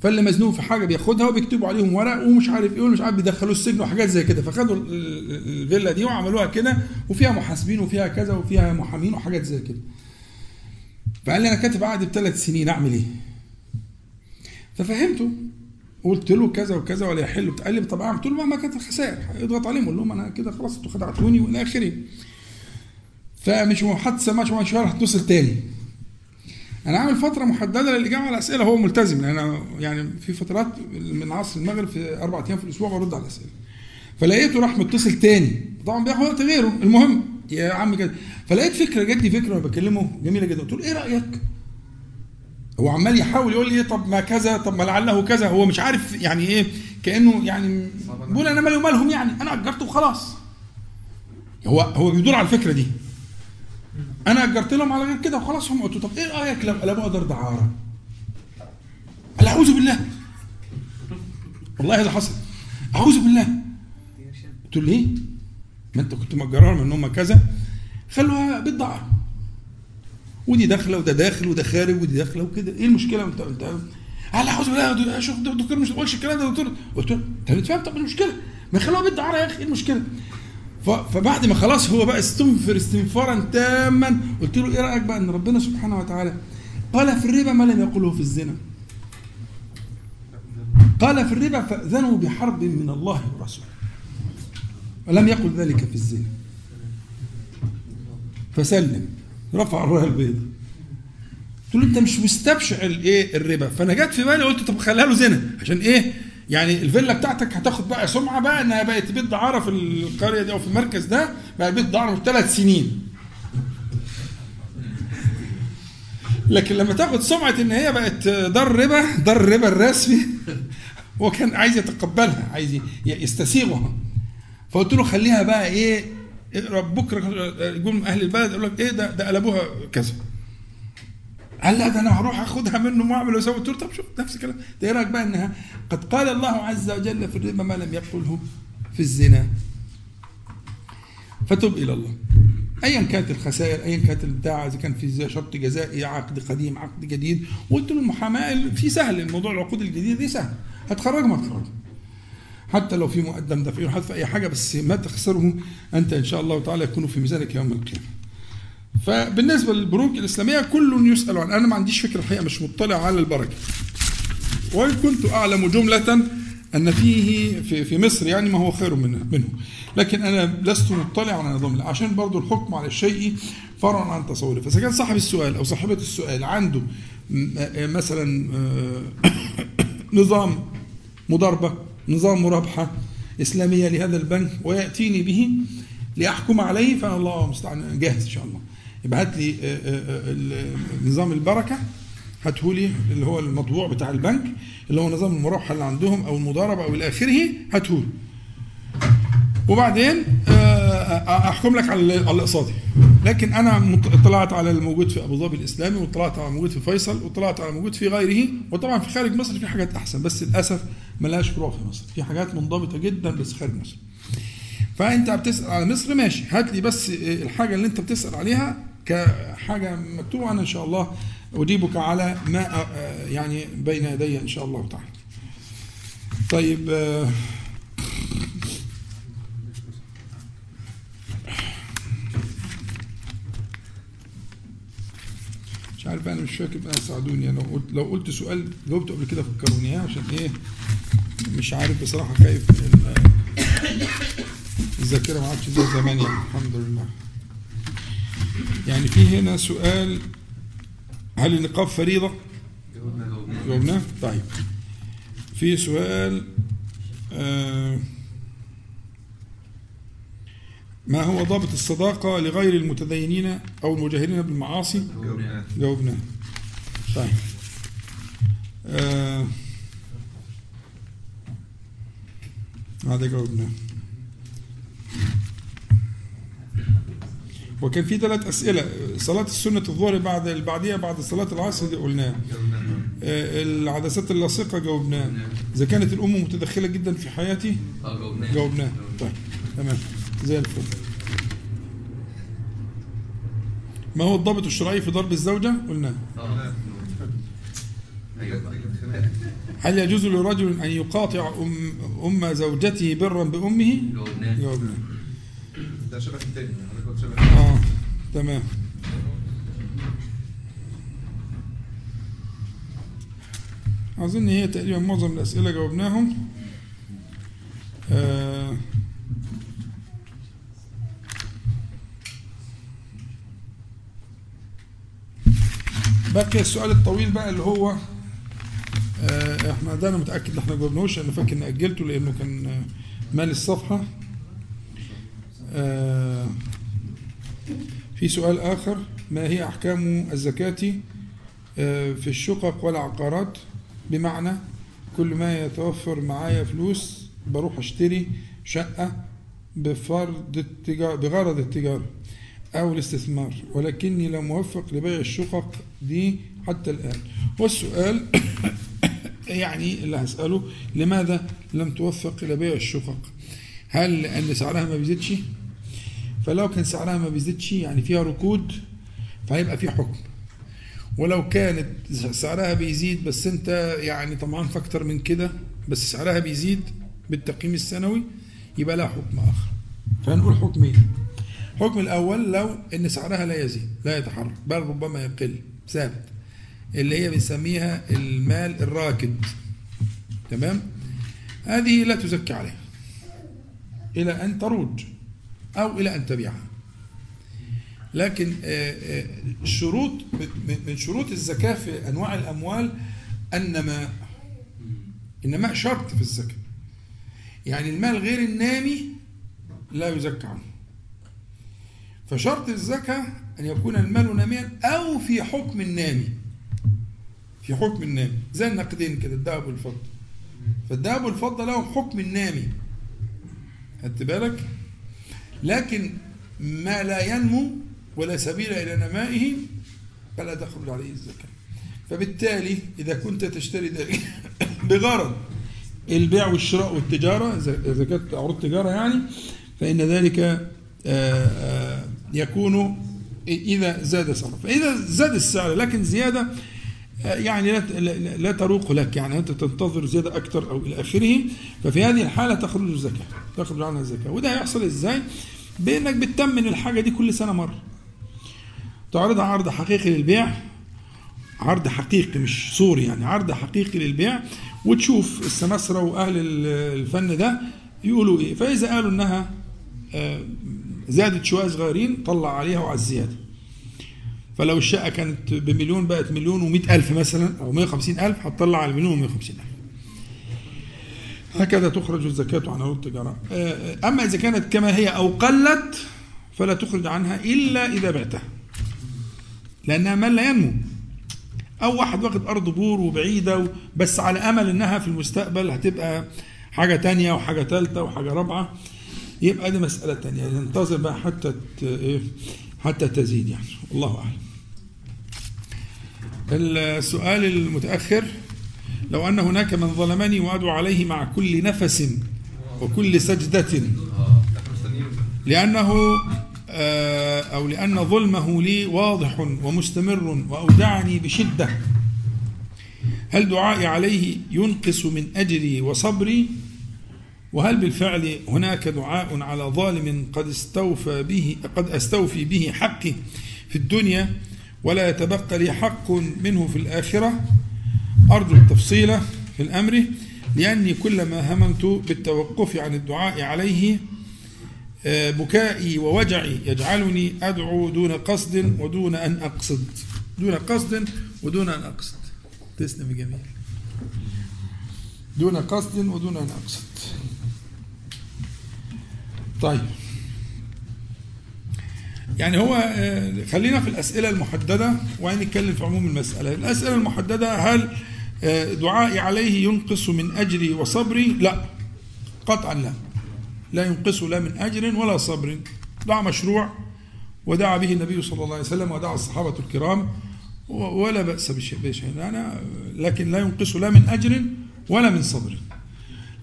فاللي مزنوق في حاجة بياخدها وبيكتبوا عليهم ورق ومش عارف إيه ومش عارف بيدخلوه السجن وحاجات زي كده. فخدوا الفيلا دي وعملوها كده وفيها محاسبين وفيها كذا وفيها محامين وحاجات زي كده. فقال لي أنا كاتب عقد بثلاث سنين أعمل إيه؟ ففهمته. قلت له كذا وكذا ولا يحل. قال لي طب قلت له مهما كانت الخسائر. اضغط عليهم. قول لهم أنا كده خلاص أنتوا خدعتوني وإلى آخره. فمش سمعش مع شهر هتصل تاني. أنا عامل فترة محددة للاجابه على الاسئله هو ملتزم. لأن أنا يعني في فترات من عصر المغرب في أربع أيام في الأسبوع برد على الأسئلة. فلقيته راح متصل تاني. طبعا بياخد وقت غيره. المهم يا عم كده. فلقيت فكرة جات لي فكرة بكلمه جميلة جدا. قلت له إيه رأيك؟ هو عمال يحاول يقول لي إيه طب ما كذا طب ما لعله كذا. هو مش عارف يعني إيه كأنه يعني بيقول أنا مالي ومالهم يعني. أنا أجرته وخلاص. هو هو بيدور على الفكرة دي. أنا أجرت لهم على غير كده وخلاص هم قلت طب إيه رأيك لو قلبوها دار دعاره قال أعوذ بالله. والله هذا حصل. أعوذ بالله. قلت له ليه ما أنت كنت مجرها من هم كذا. خلوها بيت دعاره ودي داخله وده داخل وده خارج ودي داخله وكده. إيه المشكلة؟ انت انت قال أعوذ بالله يا شيخ دكتور مش تقولش الكلام ده دكتور. قلت له أنت فاهم طب المشكلة؟ ما يخلوها بيت دعاره يا أخي إيه المشكلة؟ فبعد ما خلاص هو بقى استنفر استنفارا تاما قلت له إيه رأيك بقى إن ربنا سبحانه وتعالى قال في الربا ما لم يقله في الزنا؟ قال في الربا فأذنوا بحرب من الله ورسوله. ولم يقل ذلك في الزنا. فسلم. رفع الرايه البيضاء. قلت له انت مش مستبشع الايه؟ الربا. فانا جت في بالي قلت طب خليها له زنا. عشان إيه؟ يعني الفيلا بتاعتك هتاخد بقى سمعة بقى انها بقت بيت دعاره في القرية دي أو في المركز ده بقى بيت دعاره في ثلاث سنين. لكن لما تاخد سمعة ان هي بقت دار ربا دار الربا الرسمي هو كان عايز يتقبلها عايز يستسيغها. فقلت له خليها بقى إيه؟ بكرة يقول أهل البلد يقول لك إيه ده؟ ده قلبوها كذا. قال لا ده أنا هروح أخدها منه واعمل واسوي قلت طب شوف نفس الكلام. ده إيه رأيك بقى؟ إنها قد قال الله عز وجل في الربا ما لم يقله في الزنا. فتب إلى الله. ايا كانت الخسائر ايا كانت البتاع إذا كان في شرط جزائي عقد قديم عقد جديد. وقلت له المحاماة في سهل الموضوع العقود الجديدة دي سهل. هتخرج ما تخرج. حتى لو في مقدم دفعي حتى في أي حاجة بس ما تخسره أنت إن شاء الله تعالى يكون في ميزانك يوم القيامة. فبالنسبة للبنوك الإسلامية كل يسأل عن أنا ما عنديش فكرة الحقيقة مش مطلع على البركة. وإن كنت أعلم جملة أن فيه في, في مصر يعني ما هو خير منه, منه. لكن أنا لست مطلع على نظام عشان برضو الحكم على الشيء فرع عن تصوره. فإذا كان صاحب السؤال أو صاحبة السؤال عنده مثلا نظام مضاربة نظام مرابحة إسلامية لهذا البنك ويأتيني به لأحكم عليه فأنا الله المستعان جاهز إن شاء الله. هات لي نظام البركة هاته لي اللي هو المطبوع بتاع البنك اللي هو نظام المرابحة اللي عندهم أو المضاربة أو إلى آخره هاته وبعدين أحكم لك على الاقساطي لكن أنا اطلعت على الموجود في أبو ظبي الإسلامي واطلعت على الموجود في فيصل واطلعت على الموجود في غيره وطبعا في خارج مصر في حاجات أحسن بس للأسف ملهاش فروع في مصر. في حاجات منضبطة جدا بس خارج مصر. فأنت بتسأل على مصر ماشي. هات لي بس الحاجة اللي أنت بتسأل عليها كحاجة مكتوبة أنا إن شاء الله أجيبك على ما يعني بين يدي إن شاء الله تعالى. طيب مش عارف أنا مش فاكر بقى ساعدوني. لو قلت لو قلت سؤال جاوبته قبل كده فكروني عشان إيه؟ مش عارف بصراحة خايف الذاكرة ما عادش زي زمان يعني الحمد لله. يعني في هنا سؤال هل النقاب فريضة؟ جاوبناه. طيب. في سؤال آه ما هو ضابط الصداقة لغير المتدينين أو المجاهرين بالمعاصي؟ جاوبناه جاوبناه طيب. آه هذا جاوبناه وكان في ثلاث أسئلة. صلاة السنة الظهر بعد البعدية بعد صلاة العصر دي قلناه آه العدسات اللاصقة جاوبناه إذا كانت الأم متدخلة جدا في حياتي؟ آه جاوبناه جاوبناه طيب تمام. زي الفل. ما هو الضابط الشرعي في ضرب الزوجة؟ قلنا. آه أيوه هل يجوز لرجل أن يقاطع أم, أم زوجته برا بأمه؟ جاوبناه جاوبنا ده شبه التاني آه تمام. أظن هي تقريبا معظم الأسئلة جاوبناهم. آه بقي السؤال الطويل بقى اللي هو آه إحنا ده أنا متأكد إن إحنا ما جاوبناهوش أنا فاكر إني أجلته لأنه كان آه، مال الصفحة. آه في سؤال آخر ما هي أحكام الزكاة في الشقق والعقارات؟ بمعنى كل ما يتوفر معايا فلوس بروح أشتري شقة بفرض التجارة بغرض التجارة. أو الاستثمار. ولكني لم أوفق لبيع الشقق دي حتى الآن. والسؤال يعني اللي هسأله لماذا لم توفق إلى بيع الشقق؟ هل لأن سعرها ما بيزيدش؟ فلو كان سعرها ما بيزيدش يعني فيها ركود فهيبقى في حكم. ولو كانت سعرها بيزيد بس أنت يعني طمعان في أكتر من كده بس سعرها بيزيد بالتقييم السنوي يبقى لها حكم آخر. فهنقول حكمين. الحكم الأول لو إن سعرها لا يزيد لا يتحرك بل ربما يقل. ثابت. اللي هي بنسميها المال الراكد. تمام؟ هذه لا تزكي عليها. إلى أن تروج أو إلى أن تبيعها. لكن آه، آه، الشروط من- شروط الزكاة في أنواع الأموال النماء النماء شرط في الزكاة. يعني المال غير النامي لا يزكى عنه فشرط الزكاة أن يكون المال ناميا أو في حكم النامي في حكم النامي زي النقدين كده الذهب والفضة. فالذهب والفضة لهم حكم النامي خدت بالك؟ لكن ما لا ينمو ولا سبيل إلى نمائه فلا تخرج عليه الزكاة. فبالتالي إذا كنت تشتري بغرض البيع والشراء والتجارة إذا كانت عروض تجارة يعني فإن ذلك آه، آه، يكون إذا زاد سعره فإذا زاد السعر لكن زيادة آه، يعني لا تروق لك. يعني أنت تنتظر زيادة أكثر أو إلى آخره. ففي هذه الحالة تخرج الزكاة تخرج عنها الزكاة. وده هيحصل إزاي؟ بأنك بتتمن الحاجة دي كل سنة مرة. تعرضها عرض حقيقي للبيع عرض حقيقي مش صوري يعني عرض حقيقي للبيع وتشوف السماسرة وأهل ال- الفن ده يقولوا إيه. فإذا قالوا إنها آه، زادت شوية صغيرين طلع عليها وعلى الزيادة فلو الشقة كانت بمليون بقت مليون ومئة ألف مثلا أو مئة وخمسين ألف هتطلع على المليون ومئة وخمسين ألف. هكذا تخرج الزكاة عن عروض التجارة. آه، أما إذا كانت كما هي أو قلت فلا تخرج عنها إلا إذا بعتها. لأنها مال لا ينمو. أو واحد واخد أرض بور وبعيدة بس على أمل إنها في المستقبل هتبقى حاجة تانية وحاجة تالتة وحاجة رابعة. يبقى دي مسألة تانية. ينتظر بقى حتى إيه حتى تزيد يعني. الله أعلم. السؤال المتأخر لو أن هناك من ظلمني وأدعو عليه مع كل نفس وكل سجدة لأنه آه، أو لأن ظلمه لي واضح ومستمر وأودعني بشدة هل دعائي عليه ينقص من أجري وصبري؟ وهل بالفعل هناك دعاء على ظالم قد استوفى به قد أستوفي به حقي في الدنيا ولا يتبقى لي حق منه في الآخرة؟ أرجو التفصيل في الأمر لأني كلما هممت بالتوقف عن الدعاء عليه آه، بكائي ووجعي يجعلني أدعو دون قصد ودون أن أقصد. دون قصد ودون أن أقصد. تسلم جميل. دون قصد ودون أن أقصد. طيب. يعني هو آه، خلينا في الأسئلة المحددة ونتكلم في عموم المسألة. الأسئلة المحددة هل آه، دعائي عليه ينقص من أجري وصبري؟ لا. قطعا لا. لا ينقص لا من أجر ولا صبر. دعاء مشروع ودعا به النبي صلى الله عليه وسلم ودعا الصحابة الكرام ولا بأس بشيء. أنا لكن لا ينقص لا من أجر ولا من صبر.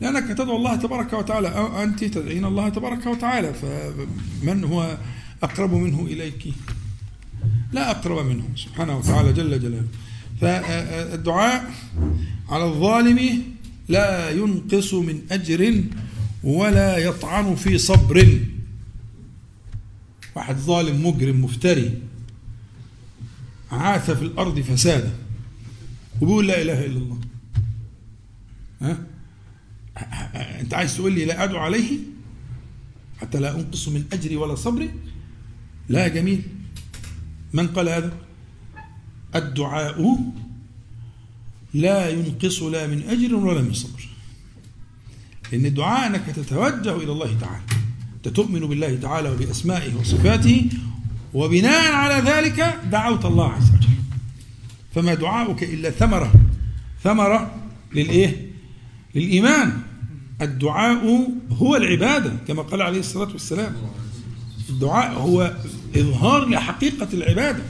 لأنك تدعو الله تبارك وتعالى. أو أنت تدعين الله تبارك وتعالى. فمن هو أقرب منه إليك؟ لا أقرب منه سبحانه وتعالى جل جلاله. فالدعاء على الظالم لا ينقص من أجر ولا يطعن في صبر. واحد ظالم مجرم مفتري عاث في الأرض فسادا وبيقول لا إله إلا الله. ها؟ أنت عايز تقول لي لا أدعو عليه؟ حتى لا أنقص من أجري ولا صبري؟ لا جميل. من قال هذا؟ الدعاء لا ينقص لا من أجر ولا من صبر. لأن الدعاء أنك تتوجه إلى الله تعالى. أنت تؤمن بالله تعالى وبأسمائه وصفاته وبناء على ذلك دعوت الله عز وجل. فما دعاؤك إلا ثمرة. ثمرة للإيه؟ للإيمان. الدعاء هو العبادة كما قال عليه الصلاة والسلام. الدعاء هو إظهار لحقيقة العبادة.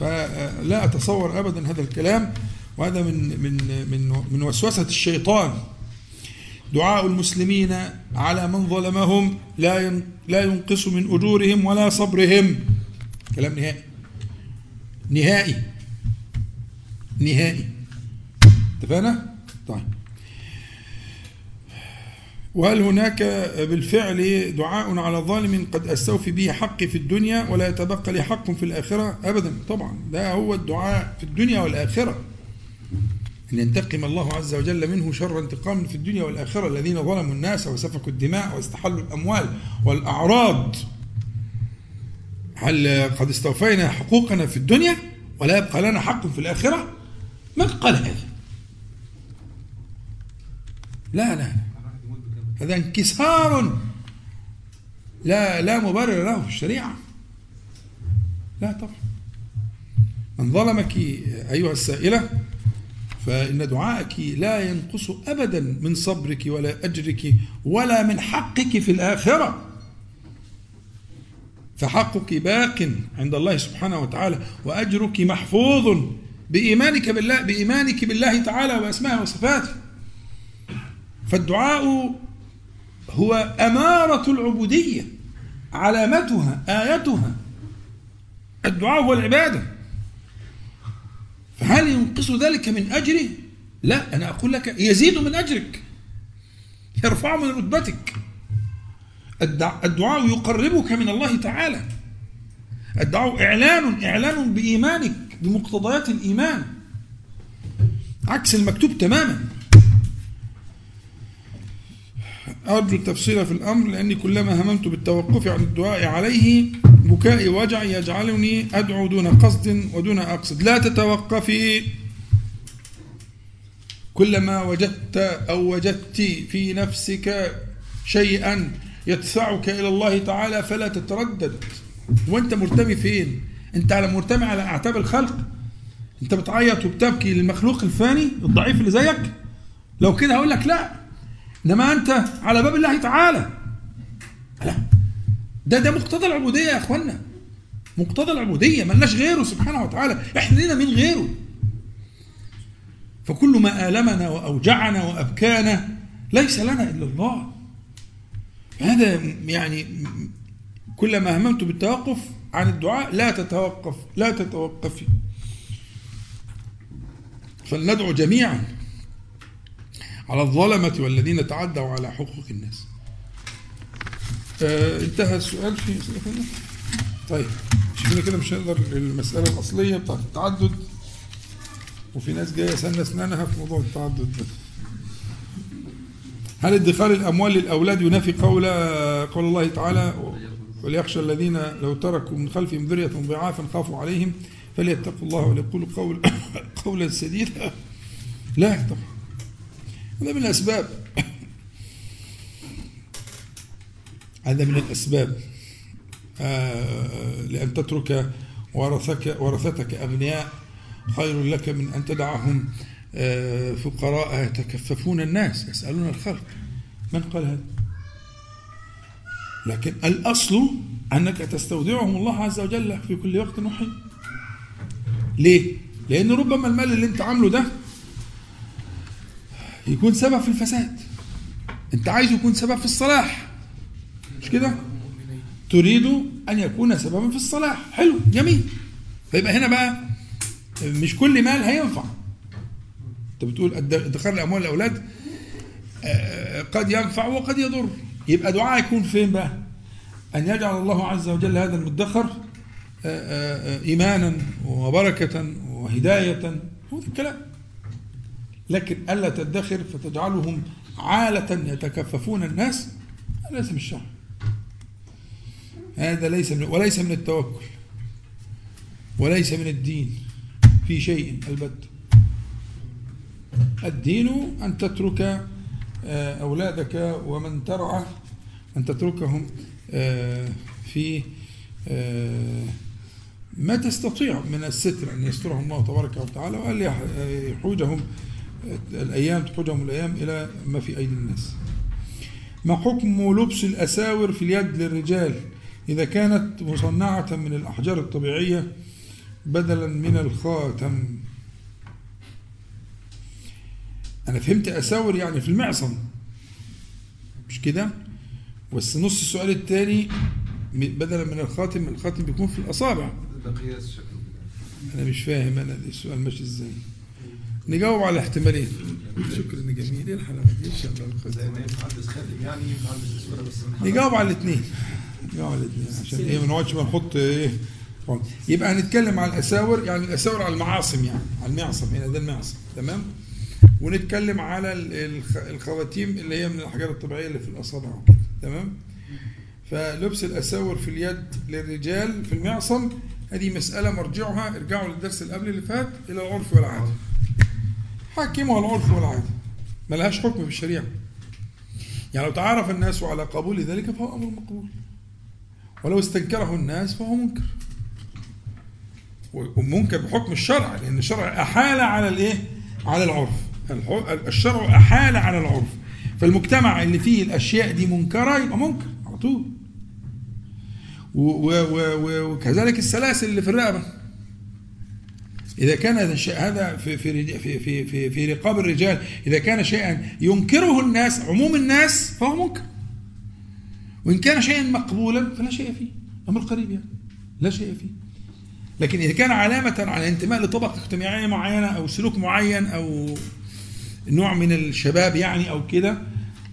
فلا أتصور أبدا هذا الكلام وهذا من من من من وسوسة الشيطان. دعاء المسلمين على من ظلمهم لا لا ينقص من أجورهم ولا صبرهم. كلام نهائي. نهائي. نهائي. اتفقنا؟ طيب. وهل هناك بالفعل دعاء على ظالم قد أستوفي به حقي في الدنيا ولا يتبقى لي حق في الآخرة؟ ابدا طبعا ده هو الدعاء في الدنيا والآخرة. إن ينتقم الله عز وجل منه شر انتقام في الدنيا والآخرة الذين ظلموا الناس وسفكوا الدماء واستحلوا الأموال والأعراض. هل قد استوفينا حقوقنا في الدنيا ولا يبقى لنا حق في الآخرة؟ من قال هذا؟ لا لا هذا انكسار لا لا مبرر له في الشريعة. لا طبعا. من ظلمك أيها السائلة فإن دعاءك لا ينقص أبدا من صبرك ولا أجرك ولا من حقك في الآخرة. فحقك باق عند الله سبحانه وتعالى وأجرك محفوظ بإيمانك بالله بإيمانك بالله تعالى وأسمائه وصفاته. فالدعاء هو أمارة العبودية علامتها آيتها. الدعاء هو العبادة. فهل ينقص ذلك من أجره؟ لا أنا أقول لك يزيد من أجرك. يرفع من رتبتك. الدع- الدعاء يقربك من الله تعالى. الدعاء إعلان إعلان بإيمانك بمقتضيات الإيمان. عكس المكتوب تماما. أرجو التفصيل في الأمر لأني كلما هممت بالتوقف عن الدعاء عليه بكائي وجعي يجعلني أدعو دون قصد ودون أقصد. لا تتوقفي. كلما وجدت أو وجدت في نفسك شيئا يدفعك إلى الله تعالى فلا تتردد. وأنت مرتمي فين؟ أنت على مرتمي على أعتاب الخلق. أنت بتعيط وبتبكي للمخلوق الفاني الضعيف اللي زيك؟ لو كده هقول لك لا. إنما أنت على باب الله تعالى. لا. ده ده مقتضى العبودية يا اخوانا مقتضى العبودية. ملناش غيره سبحانه وتعالى. إحنا لنا من غيره؟ فكل ما آلمنا وأوجعنا وأبكانا ليس لنا إلا الله. هذا يعني كلما هممت بالتوقف عن الدعاء لا تتوقف لا تتوقفي. فلندعو جميعا. على الظلمة والذين تعدوا على حقوق الناس. آه انتهى السؤال في أسئلة طيب شوفنا كده مش هنقدر المسألة الأصلية بتاعت التعدد. وفي ناس جاية سنة أسنانها في موضوع التعدد ده. هل ادخار الأموال للأولاد ينافي قول قول الله تعالى؟ وليخشى الذين لو تركوا من خلفهم ذرية ضعافا خافوا عليهم فليتقوا الله وليقولوا قول قولا سديدا. لا طبعا هذا من الأسباب. هذا من الأسباب. آه لأن تترك ورثك ورثتك أغنياء خير لك من أن تدعهم آه فقراء يتكففون الناس يسألون الخلق. من قال هذا؟ لكن الأصل أنك تستودعهم الله عز وجل في كل وقت وحين. ليه؟ لأن ربما المال اللي أنت عامله ده يكون سبب في الفساد. أنت عايزه يكون سبب في الصلاح. مش كده؟ تريد أن يكون سببا في الصلاح. حلو جميل. فيبقى هنا بقى مش كل مال هينفع. انت بتقول ادخار الأموال الاولاد قد ينفع وقد يضر. يبقى دعاء يكون فين بقى؟ أن يجعل الله عز وجل هذا المدخر ايمانا وبركة وهداية. هو الكلام. لكن ألا تدخر فتجعلهم عالة يتكففون الناس؟ ليس من الشرع. هذا ليس من وليس من التوكل. وليس من الدين في شيء البت. الدين أن تترك أولادك ومن ترعى أن تتركهم في ما تستطيع من الستر أن يسترهم الله تبارك وتعالى وأن يحوجهم الأيام تحوجهم الأيام إلى ما في أيدي الناس. ما حكم لبس الأساور في اليد للرجال؟ إذا كانت مصنعة من الأحجار الطبيعية بدلا من الخاتم. أنا فهمت أساور يعني في المعصم. مش كده؟ بس نص السؤال الثاني بدلا من الخاتم الخاتم بيكون في الأصابع. ده قياس شكله. أنا مش فاهم أنا السؤال ماشي إزاي. نجاوب على احتمالين. شكرا جميل. إيه الحلاوه دي إن شاء الله. نجاوب على الاثنين. نجاوب على الاثنين. عشان إيه ما نقعدش بقى نحط إيه يبقى هنتكلم على الأساور يعني الأساور على المعاصم يعني على المعصم. هنا ده المعصم. تمام؟ ونتكلم على الخواتيم اللي هي من الحاجات الطبيعية اللي في الاصابع وكده. تمام؟ فلبس الأساور في اليد للرجال في المعصم هذه مسألة مرجعها. ارجعوا للدرس اللي قبل اللي فات إلى العرف والعادة. حاكمها العرف والعادة. ملهاش حكم في الشريعة. يعني لو تعارف الناس على قبول ذلك فهو أمر مقبول. ولو استنكره الناس فهو منكر. ومنكر بحكم الشرع لأن الشرع أحال على الإيه؟ على العرف. الشرع أحال على العرف. فالمجتمع اللي فيه الأشياء دي منكرة يبقى منكر على طول. وكذلك السلاسل اللي في الرقبة إذا كان هذا الشيء هذا في في في في في, في رقاب الرجال إذا كان شيئا ينكره الناس عموم الناس فهو منكر. وإن كان شيئا مقبولا فلا شيء فيه. أمر قريب يعني. لا شيء فيه. لكن إذا كان علامة على انتماء لطبقة اجتماعية معينة أو سلوك معين أو نوع من الشباب يعني أو كده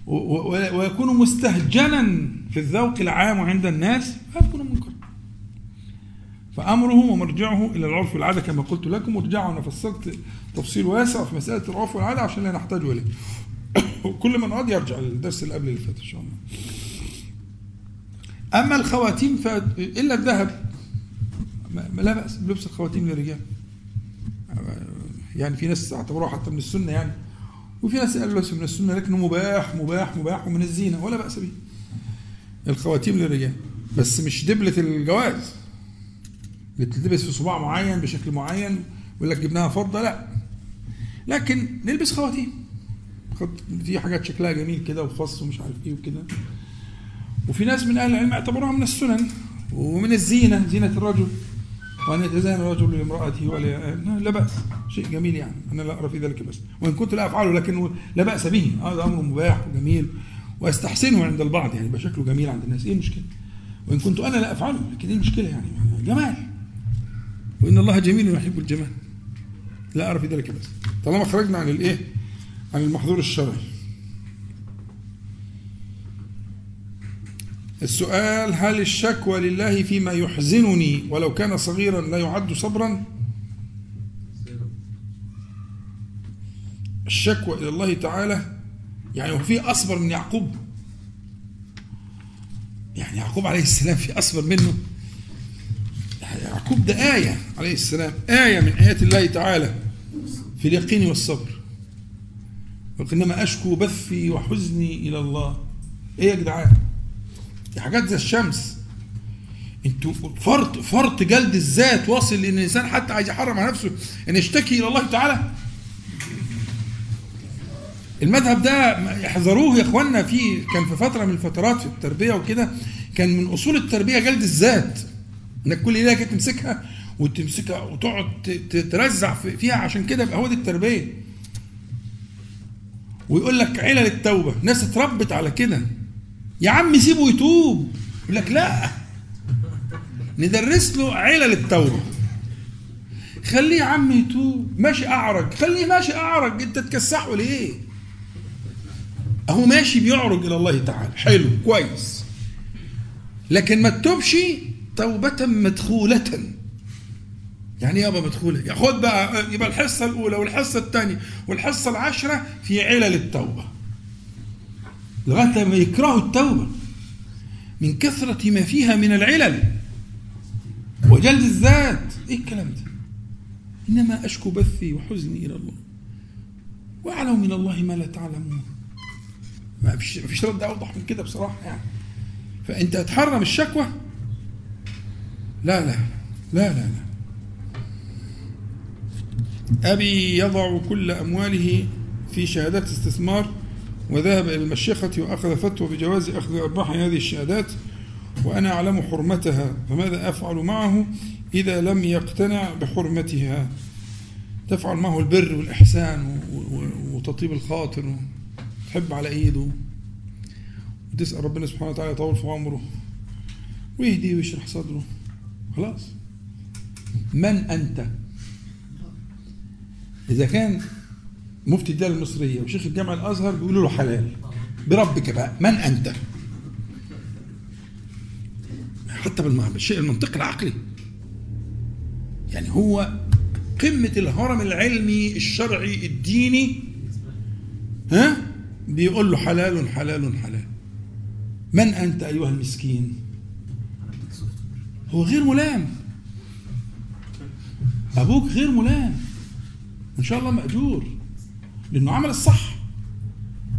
ويكون مستهجنا في الذوق العام عند الناس فيكون منكرا فأمره ومرجعه إلى العرف والعادة كما قلت لكم وارجعوا أنا فصلت تفصيل واسع في مسألة العرف والعادة عشان لا نحتاج إليه. كل من أراد يرجع للدرس اللي قبل اللي فات إن شاء الله. أما الخواتيم ف... إلا الذهب. لا بأس بلبس الخواتيم للرجال. يعني في ناس اعتبروها حتى من السنة يعني. وفي ناس قالوا من السنة لكنه مباح مباح مباح ومن الزينة ولا بأس به. الخواتيم للرجال. بس مش دبلة الجواز. بتلبس في صباع معين بشكل معين ويقول لك جبناها فضة لا. لكن نلبس خواتيم. في حاجات شكلها جميل كده وفص ومش عارف إيه وكده. وفي ناس من أهل العلم اعتبروها من السنن ومن الزينة زينة الرجل. وأن يتزين الرجل لامرأته ولا لا بأس. شيء جميل يعني. أنا لا أرى في ذلك بس وإن كنت لا أفعله لكن لا بأس به. هذا أمر مباح وجميل وأستحسنه عند البعض يعني يبقى شكله جميل عند الناس. إيه المشكلة؟ وإن كنت أنا لا أفعله لكن إيه المشكلة يعني؟ جمال. وإن الله جميل يحب الجمال. لا ارى في ذلك بس. طالما خرجنا عن الإيه؟ عن المحظور الشرعي. السؤال هل الشكوى لله فيما يحزنني ولو كان صغيرا لا يعد صبرا؟ الشكوى إلى الله تعالى يعني هو في أصبر من يعقوب. يعني يعقوب عليه السلام في أصبر منه. يعقوب ده آية عليه السلام آية من آيات الله تعالى في اليقين والصبر. وإنما أشكو بثي وحزني إلى الله. إيه يا جدعان؟ دي حاجات زي الشمس. أنتوا فرط فرط جلد الذات واصل لأن الإنسان حتى عايز يحرم على نفسه إن يشتكي إلى الله تعالى. المذهب ده يحذروه يا اخوانا في كان في فترة من الفترات في التربية وكده كان من أصول التربية جلد الذات. انك كل كده تمسكها وتمسكها وتقعد ترزع في- فيها عشان كده يبقى هو دي التربية. ويقول لك علل التوبة. ناس اتربت على كده. يا عم سيبه يتوب. يقول لك لا. ندرس له علل التوبة. خليه يا عم يتوب. ماشي أعرج. خليه ماشي أعرج. انت تكسحه ليه؟ أهو ماشي بيعرج إلى الله تعالى. حلو. كويس. لكن ما تتوبش توبة مدخولة. يعني يابا مدخولة. ياخد بقى يبقى الحصة الأولى والحصة الثانية والحصة العاشرة في علل التوبة. لغاية لما يكرهوا التوبة من كثرة ما فيها من العلل وجلد الذات. إيه الكلام ده؟ إنما أشكو بثي وحزني إلى الله. وأعلم من الله ما لا تعلمون. ما فيش رد أوضح من كده بصراحة يعني. فأنت هتحرم الشكوى لا لا لا لا لا. أبي يضع كل أمواله في شهادات استثمار وذهب إلى المشيخة وأخذ فتوى بجواز أخذ أرباح هذه الشهادات وأنا أعلم حرمتها فماذا أفعل معه إذا لم يقتنع بحرمتها؟ تفعل معه البر والإحسان وتطيب الخاطر تحب على إيده وتسأل ربنا سبحانه وتعالى يطول في عمره ويهديه ويشرح صدره. خلاص. من أنت؟ إذا كان مفتي الدولة المصرية وشيخ الجامعة الأزهر بيقولوا له حلال. بربك بقى من أنت؟ حتى بالشيء المنطقي العقلي. يعني هو قمة الهرم العلمي الشرعي الديني ها؟ بيقول له حلال حلال حلال. من أنت أيها المسكين؟ هو غير ملام. أبوك غير ملام. إن شاء الله مأجور لأنه عمل الصح.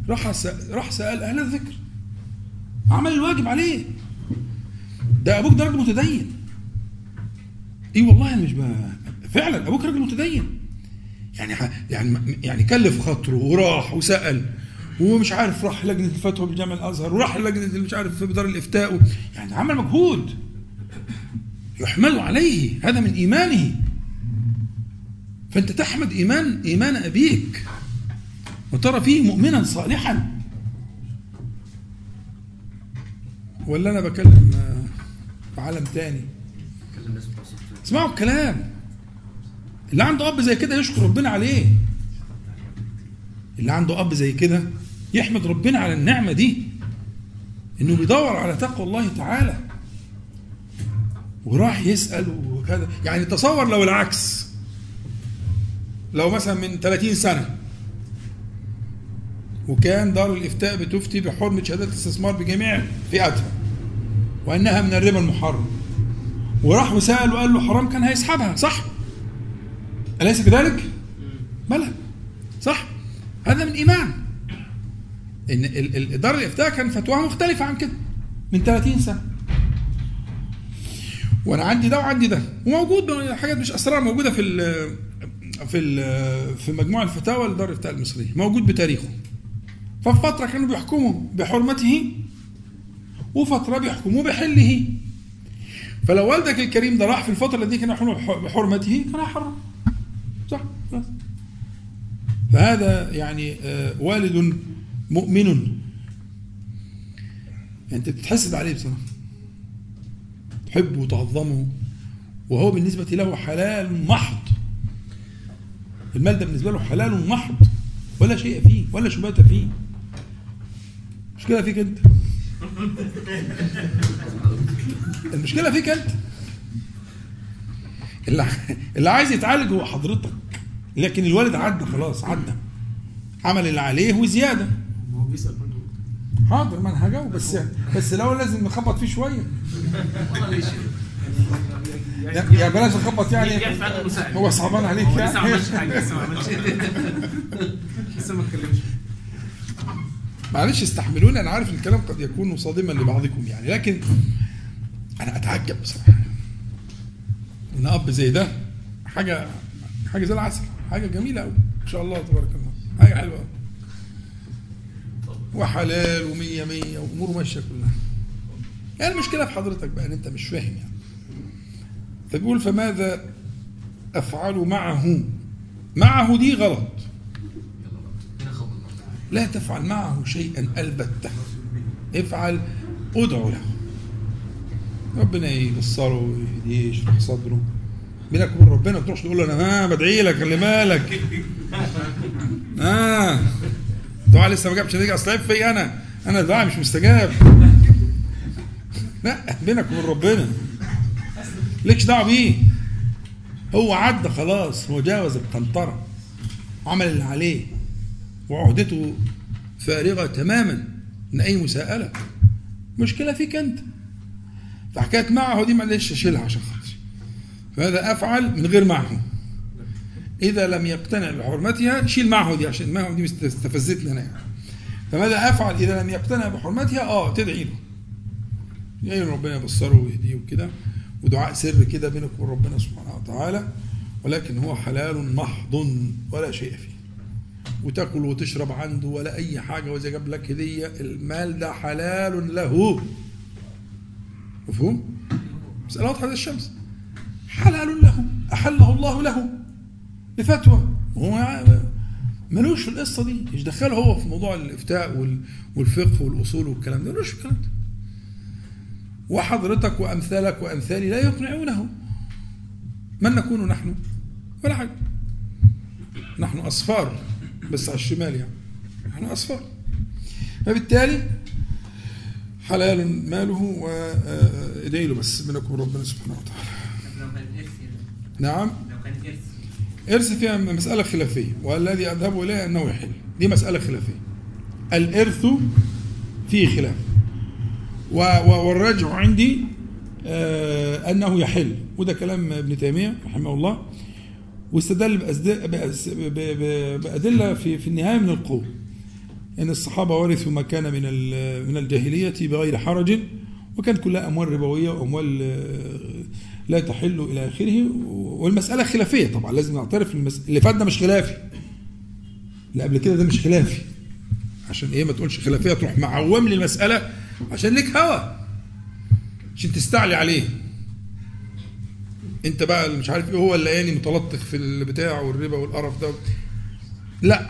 راح. راح سأل أهل الذكر. عمل الواجب عليه. ده أبوك ده راجل متدين. إيه والله أنا مش ب... فعلا أبوك راجل متدين. يعني. يعني يعني كلف خاطره وراح وسأل. ومش عارف راح لجنة الفتوى بالجامع الأزهر وراح لجنة مش عارف في دار الإفتاء و... يعني عمل مجهود. يحمل عليه هذا من إيمانه. فأنت تحمد إيمان إيمان أبيك. وترى فيه مؤمنا صالحا. ولا أنا بكلم آه، في عالم تاني. اسمعوا الكلام. اللي عنده أب زي كده يشكر ربنا عليه. اللي عنده أب زي كده يحمد ربنا على النعمة دي. إنه بيدور على تقوى الله تعالى. وراح يسأل وكذا. يعني تصور لو العكس. لو مثلا من 30 سنة. وكان دار الإفتاء بتفتي بحرمة شهادات الاستثمار بجميع فئاتها. وأنها من الربا المحرم. وراح وسال وقال له حرام كان هيسحبها صح؟ أليس كذلك بلى. صح؟ هذا من إيمان. إن دار الإفتاء كان فتواها مختلفة عن كده من 30 سنة. وأنا عندي ده وعندي ده. وموجود حاجات مش أسرار موجودة في ال في ال في مجموع الفتاوى لدار الافتاء المصرية. موجود بتاريخه. ففي فترة كانوا بيحكموا بحرمته وفترة بيحكموا بحله. فلو والدك الكريم ده راح في الفترة التي كان يحكم بحرمته كان هيحرم صح. فهذا يعني آه، والد مؤمن. انت بتتحسد عليه بصراحة. تحبه وتعظمه وهو بالنسبة له حلال محض. المال ده بالنسبة له حلال محض ولا شيء فيه ولا شبهة فيه. المشكلة فيك أنت؟ المشكلة فيك أنت. اللي اللي عايز يتعالج هو حضرتك. لكن الوالد عدى خلاص عدى. عمل اللي عليه وزيادة. ما هو برضه حاضر ما أنا هجاوب بس بس الأول لازم نخبط فيه شوية. يا يا بلاش نخبط يعني. هو صعبان عليك هو لسه ما يعني عملش حاجة لسه ما عملش لسه ما اتكلمش. معلش استحملوني أنا عارف الكلام قد يكون صادما لبعضكم يعني لكن أنا أتعجب بصراحة. إن أب زي ده حاجة حاجة زي العسل حاجة جميلة قوي إن شاء الله تبارك الله. حاجة حلوة قوي وحلال ومية مية واموره ماشية كلها. يعني المشكلة في حضرتك بقى إن أنت مش فاهم يعني. فبيقول فماذا أفعل معه؟ معه دي غلط. لا تفعل معه شيئا البتة. افعل ادعو له. ربنا يبصره ويهديه يشرح صدره. بينك وبين ربنا ما تروحش تقول له أنا ها بدعي لك خلي بالك. آه. دعاء لسه ما جابش نتيجة. أصل في أنا. أنا دعاء مش مستجاب. لا بينك وبين ربنا. ليكش دعوة بيه؟ هو عدى خلاص. هو جاوز القنطره عمل اللي عليه. وعهدته فارغة تماما من أي مساءلة. مشكلة فيك أنت. فحكاية معه دي معلش أشيلها عشان خاطري. فهذا أفعل من غير معه. إذا لم يقتنع بحرمتها شيل معه دي عشان معه دي استفزتني أنا يعني. فماذا أفعل إذا لم يقتنع بحرمتها؟ آه تدعي له. يعني ربنا يبصره ويهديه وكده ودعاء سر كده بينك وبين ربنا سبحانه وتعالى. ولكن هو حلال محض ولا شيء فيه. وتاكل وتشرب عنده ولا أي حاجة وإذا جاب لك هدية المال ده حلال له. مفهوم؟ مسألة واضحة زي الشمس. حلال له أحله الله له. بفتوى. هو ملوش في القصة دي. مش دخله هو في موضوع الإفتاء وال- والفقه والأصول والكلام ده. ملوش في الكلام ده. وحضرتك وأمثالك وأمثالي لا يقنعونه. من نكون نحن؟ ولا حاجة. نحن أصفار بس على الشمال يعني. نحن أصفار. فبالتالي حلال ماله وادعي له بس بينكم ربنا سبحانه وتعالى. نعم. لو كان إرث إرث فيها مسألة خلافية والذي أذهب إليه أنه يحل. دي مسألة خلافية. الإرث فيه خلاف. والراجع عندي آه، أنه يحل. وده كلام ابن تيمية رحمه الله. واستدل بأدلة في في النهاية من القوة أن الصحابة ورثوا ما كان من من الجاهلية بغير حرج وكانت كلها أموال ربوية وأموال آه، لا تحل إلى آخره. والمسألة خلافية طبعا لازم نعترف المس... اللي فات ده مش خلافي. اللي قبل كده ده مش خلافي. عشان إيه؟ ما تقولش خلافية تروح معوم لي المسألة عشان ليك هوى عشان تستعلي عليه. أنت بقى اللي مش عارف إيه هو اللي يعني متلطخ في البتاع والربا والقرف ده. لا.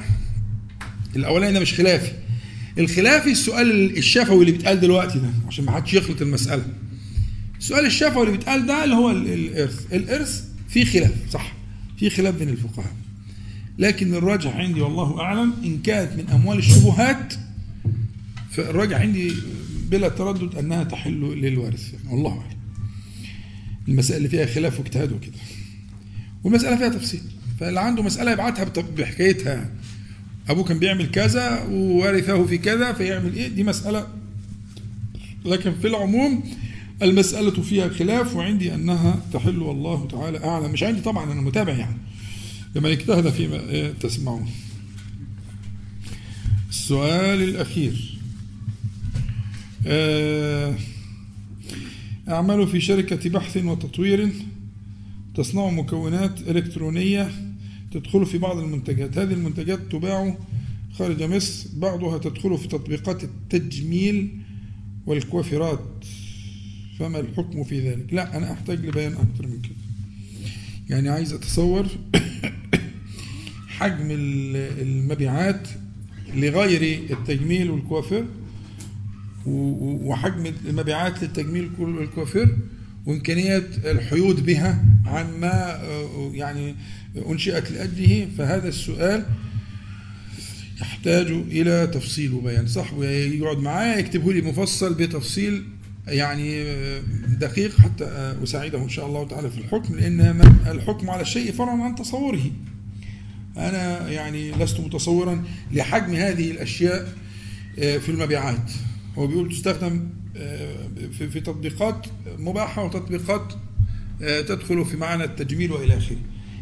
الأولاني ده مش خلافي. الخلافي السؤال الشفوي اللي بيتقال دلوقتي ده عشان ما حدش يخلط المسألة. السؤال الشفوي اللي بيتقال ده اللي هو ال- الإرث. الإرث فيه خلاف صح. في خلاف بين الفقهاء. لكن الراجح عندي والله أعلم إن كانت من أموال الشبهات فالراجح عندي بلا تردد أنها تحل للوارث. والله أعلم. المسائل اللي فيها خلاف واجتهاد وكده. والمسألة فيها تفصيل. فاللي عنده مسألة يبعتها بحكايتها. أبوه كان بيعمل كذا وورثه في كذا فيعمل إيه؟ دي مسألة. لكن في العموم المسألة فيها خلاف وعندي أنها تحل والله تعالى أعلم. مش عندي طبعا أنا متابع يعني. لمن اجتهد فيما تسمعون. السؤال الأخير. آه، أعمل في شركة بحث وتطوير. تصنع مكونات إلكترونية تدخل في بعض المنتجات. هذه المنتجات تباع خارج مصر بعضها تدخل في تطبيقات التجميل والكوافيرات. فما الحكم في ذلك؟ لا أنا أحتاج لبيان أكثر من كده. يعني عايز أتصور حجم ال- المبيعات لغير التجميل والكوافير وحجم المبيعات للتجميل والكوافير وإمكانية الحيود بها عما يعني أنشئت لأجله. فهذا السؤال يحتاج إلى تفصيل وبيان. صاحبه يقعد معايا يكتبه لي مفصل بتفصيل يعني آه، دقيق حتى آه، أساعده إن شاء الله تعالى في الحكم. لأن الحكم على الشيء فرع عن تصوره. أنا يعني لست متصورا لحجم هذه الأشياء آه، في المبيعات. هو بيقول تستخدم في تطبيقات مباحة وتطبيقات تدخل في معنى التجميل وإلى آخره.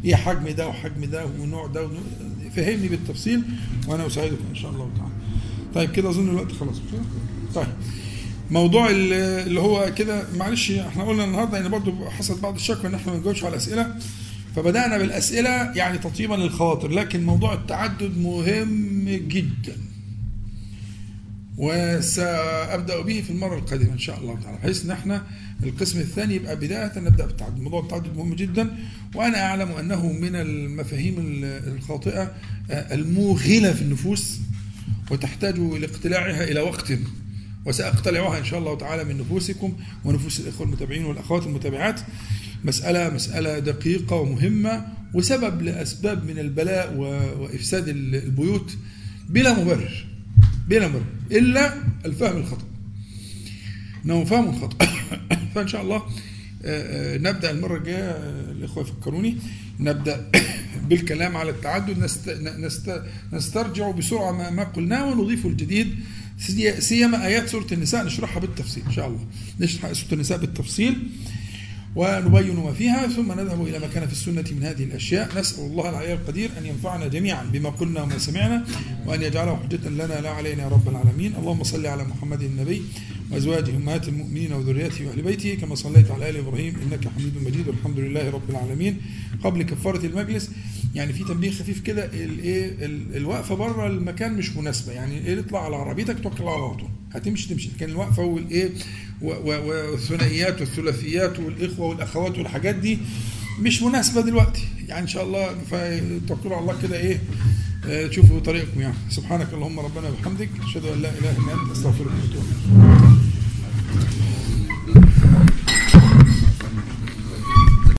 إيه حجم ده وحجم ده ونوع ده ونوع فهمني بالتفصيل وأنا أساعدك إن شاء الله تعالى. طيب كده أظن الوقت خلاص؟ طيب. موضوع ال- اللي هو كده معلش إحنا قلنا النهارده إن برضه حصلت بعض الشكوى إن إحنا ما نجاوبش على الأسئلة. فبدأنا بالأسئلة يعني تطيبا للخواطر لكن موضوع التعدد مهم جدا. وسأبدأ به في المرة القادمة إن شاء الله تعالى بحيث إن إحنا القسم الثاني يبقى بداية نبدأ بالتعدد. موضوع التعدد مهم جدا وأنا أعلم أنه من المفاهيم الخاطئة آه، الموغلة في النفوس وتحتاج لاقتلاعها إلى وقت. وسأقتلعها إن شاء الله تعالى من نفوسكم ونفوس الإخوة المتابعين والأخوات المتابعات. مسألة مسألة دقيقة ومهمة وسبب لأسباب من البلاء و- وإفساد ال- البيوت بلا مبرر بلا مبرر إلا الفهم الخطأ. انه فهم خطا فإن شاء الله آه، آه، نبدأ المرة الجاية. آه، الإخوة يفكروني. نبدأ بالكلام على التعدد. نست... نست... نسترجع بسرعة ما, قلناه ونضيف الجديد سيما آيات سورة النساء نشرحها بالتفصيل إن شاء الله. نشرح سورة النساء بالتفصيل. ونبين ما فيها ثم نذهب إلى ما كان في السنة من هذه الأشياء. نسأل الله العلي القدير أن ينفعنا جميعا بما قلنا وما سمعنا وأن يجعله حجة لنا لا علينا يا رب العالمين. اللهم صل على محمد النبي وأزواجه أمهات المؤمنين وذريته وأهل بيته كما صليت على آل إبراهيم إنك حميد مجيد. والحمد لله رب العالمين. قبل كفارة المجلس يعني في تنبيه خفيف كده الايه ال- الوقفة بره المكان مش مناسبة. يعني إيه اطلع على عربيتك توكل على الله هتمشي تمشي. لكن الوقفة والإيه والثنائيات والثلاثيات والإخوة والأخوات والحاجات دي مش مناسبة دلوقتي يعني إن شاء الله فتوكلوا على الله كده إيه آه، تشوفوا طريقكم يعني سبحانك اللهم ربنا وبحمدك أشهد أن لا إله إلا أنت أستغفرك وأتوب إليك.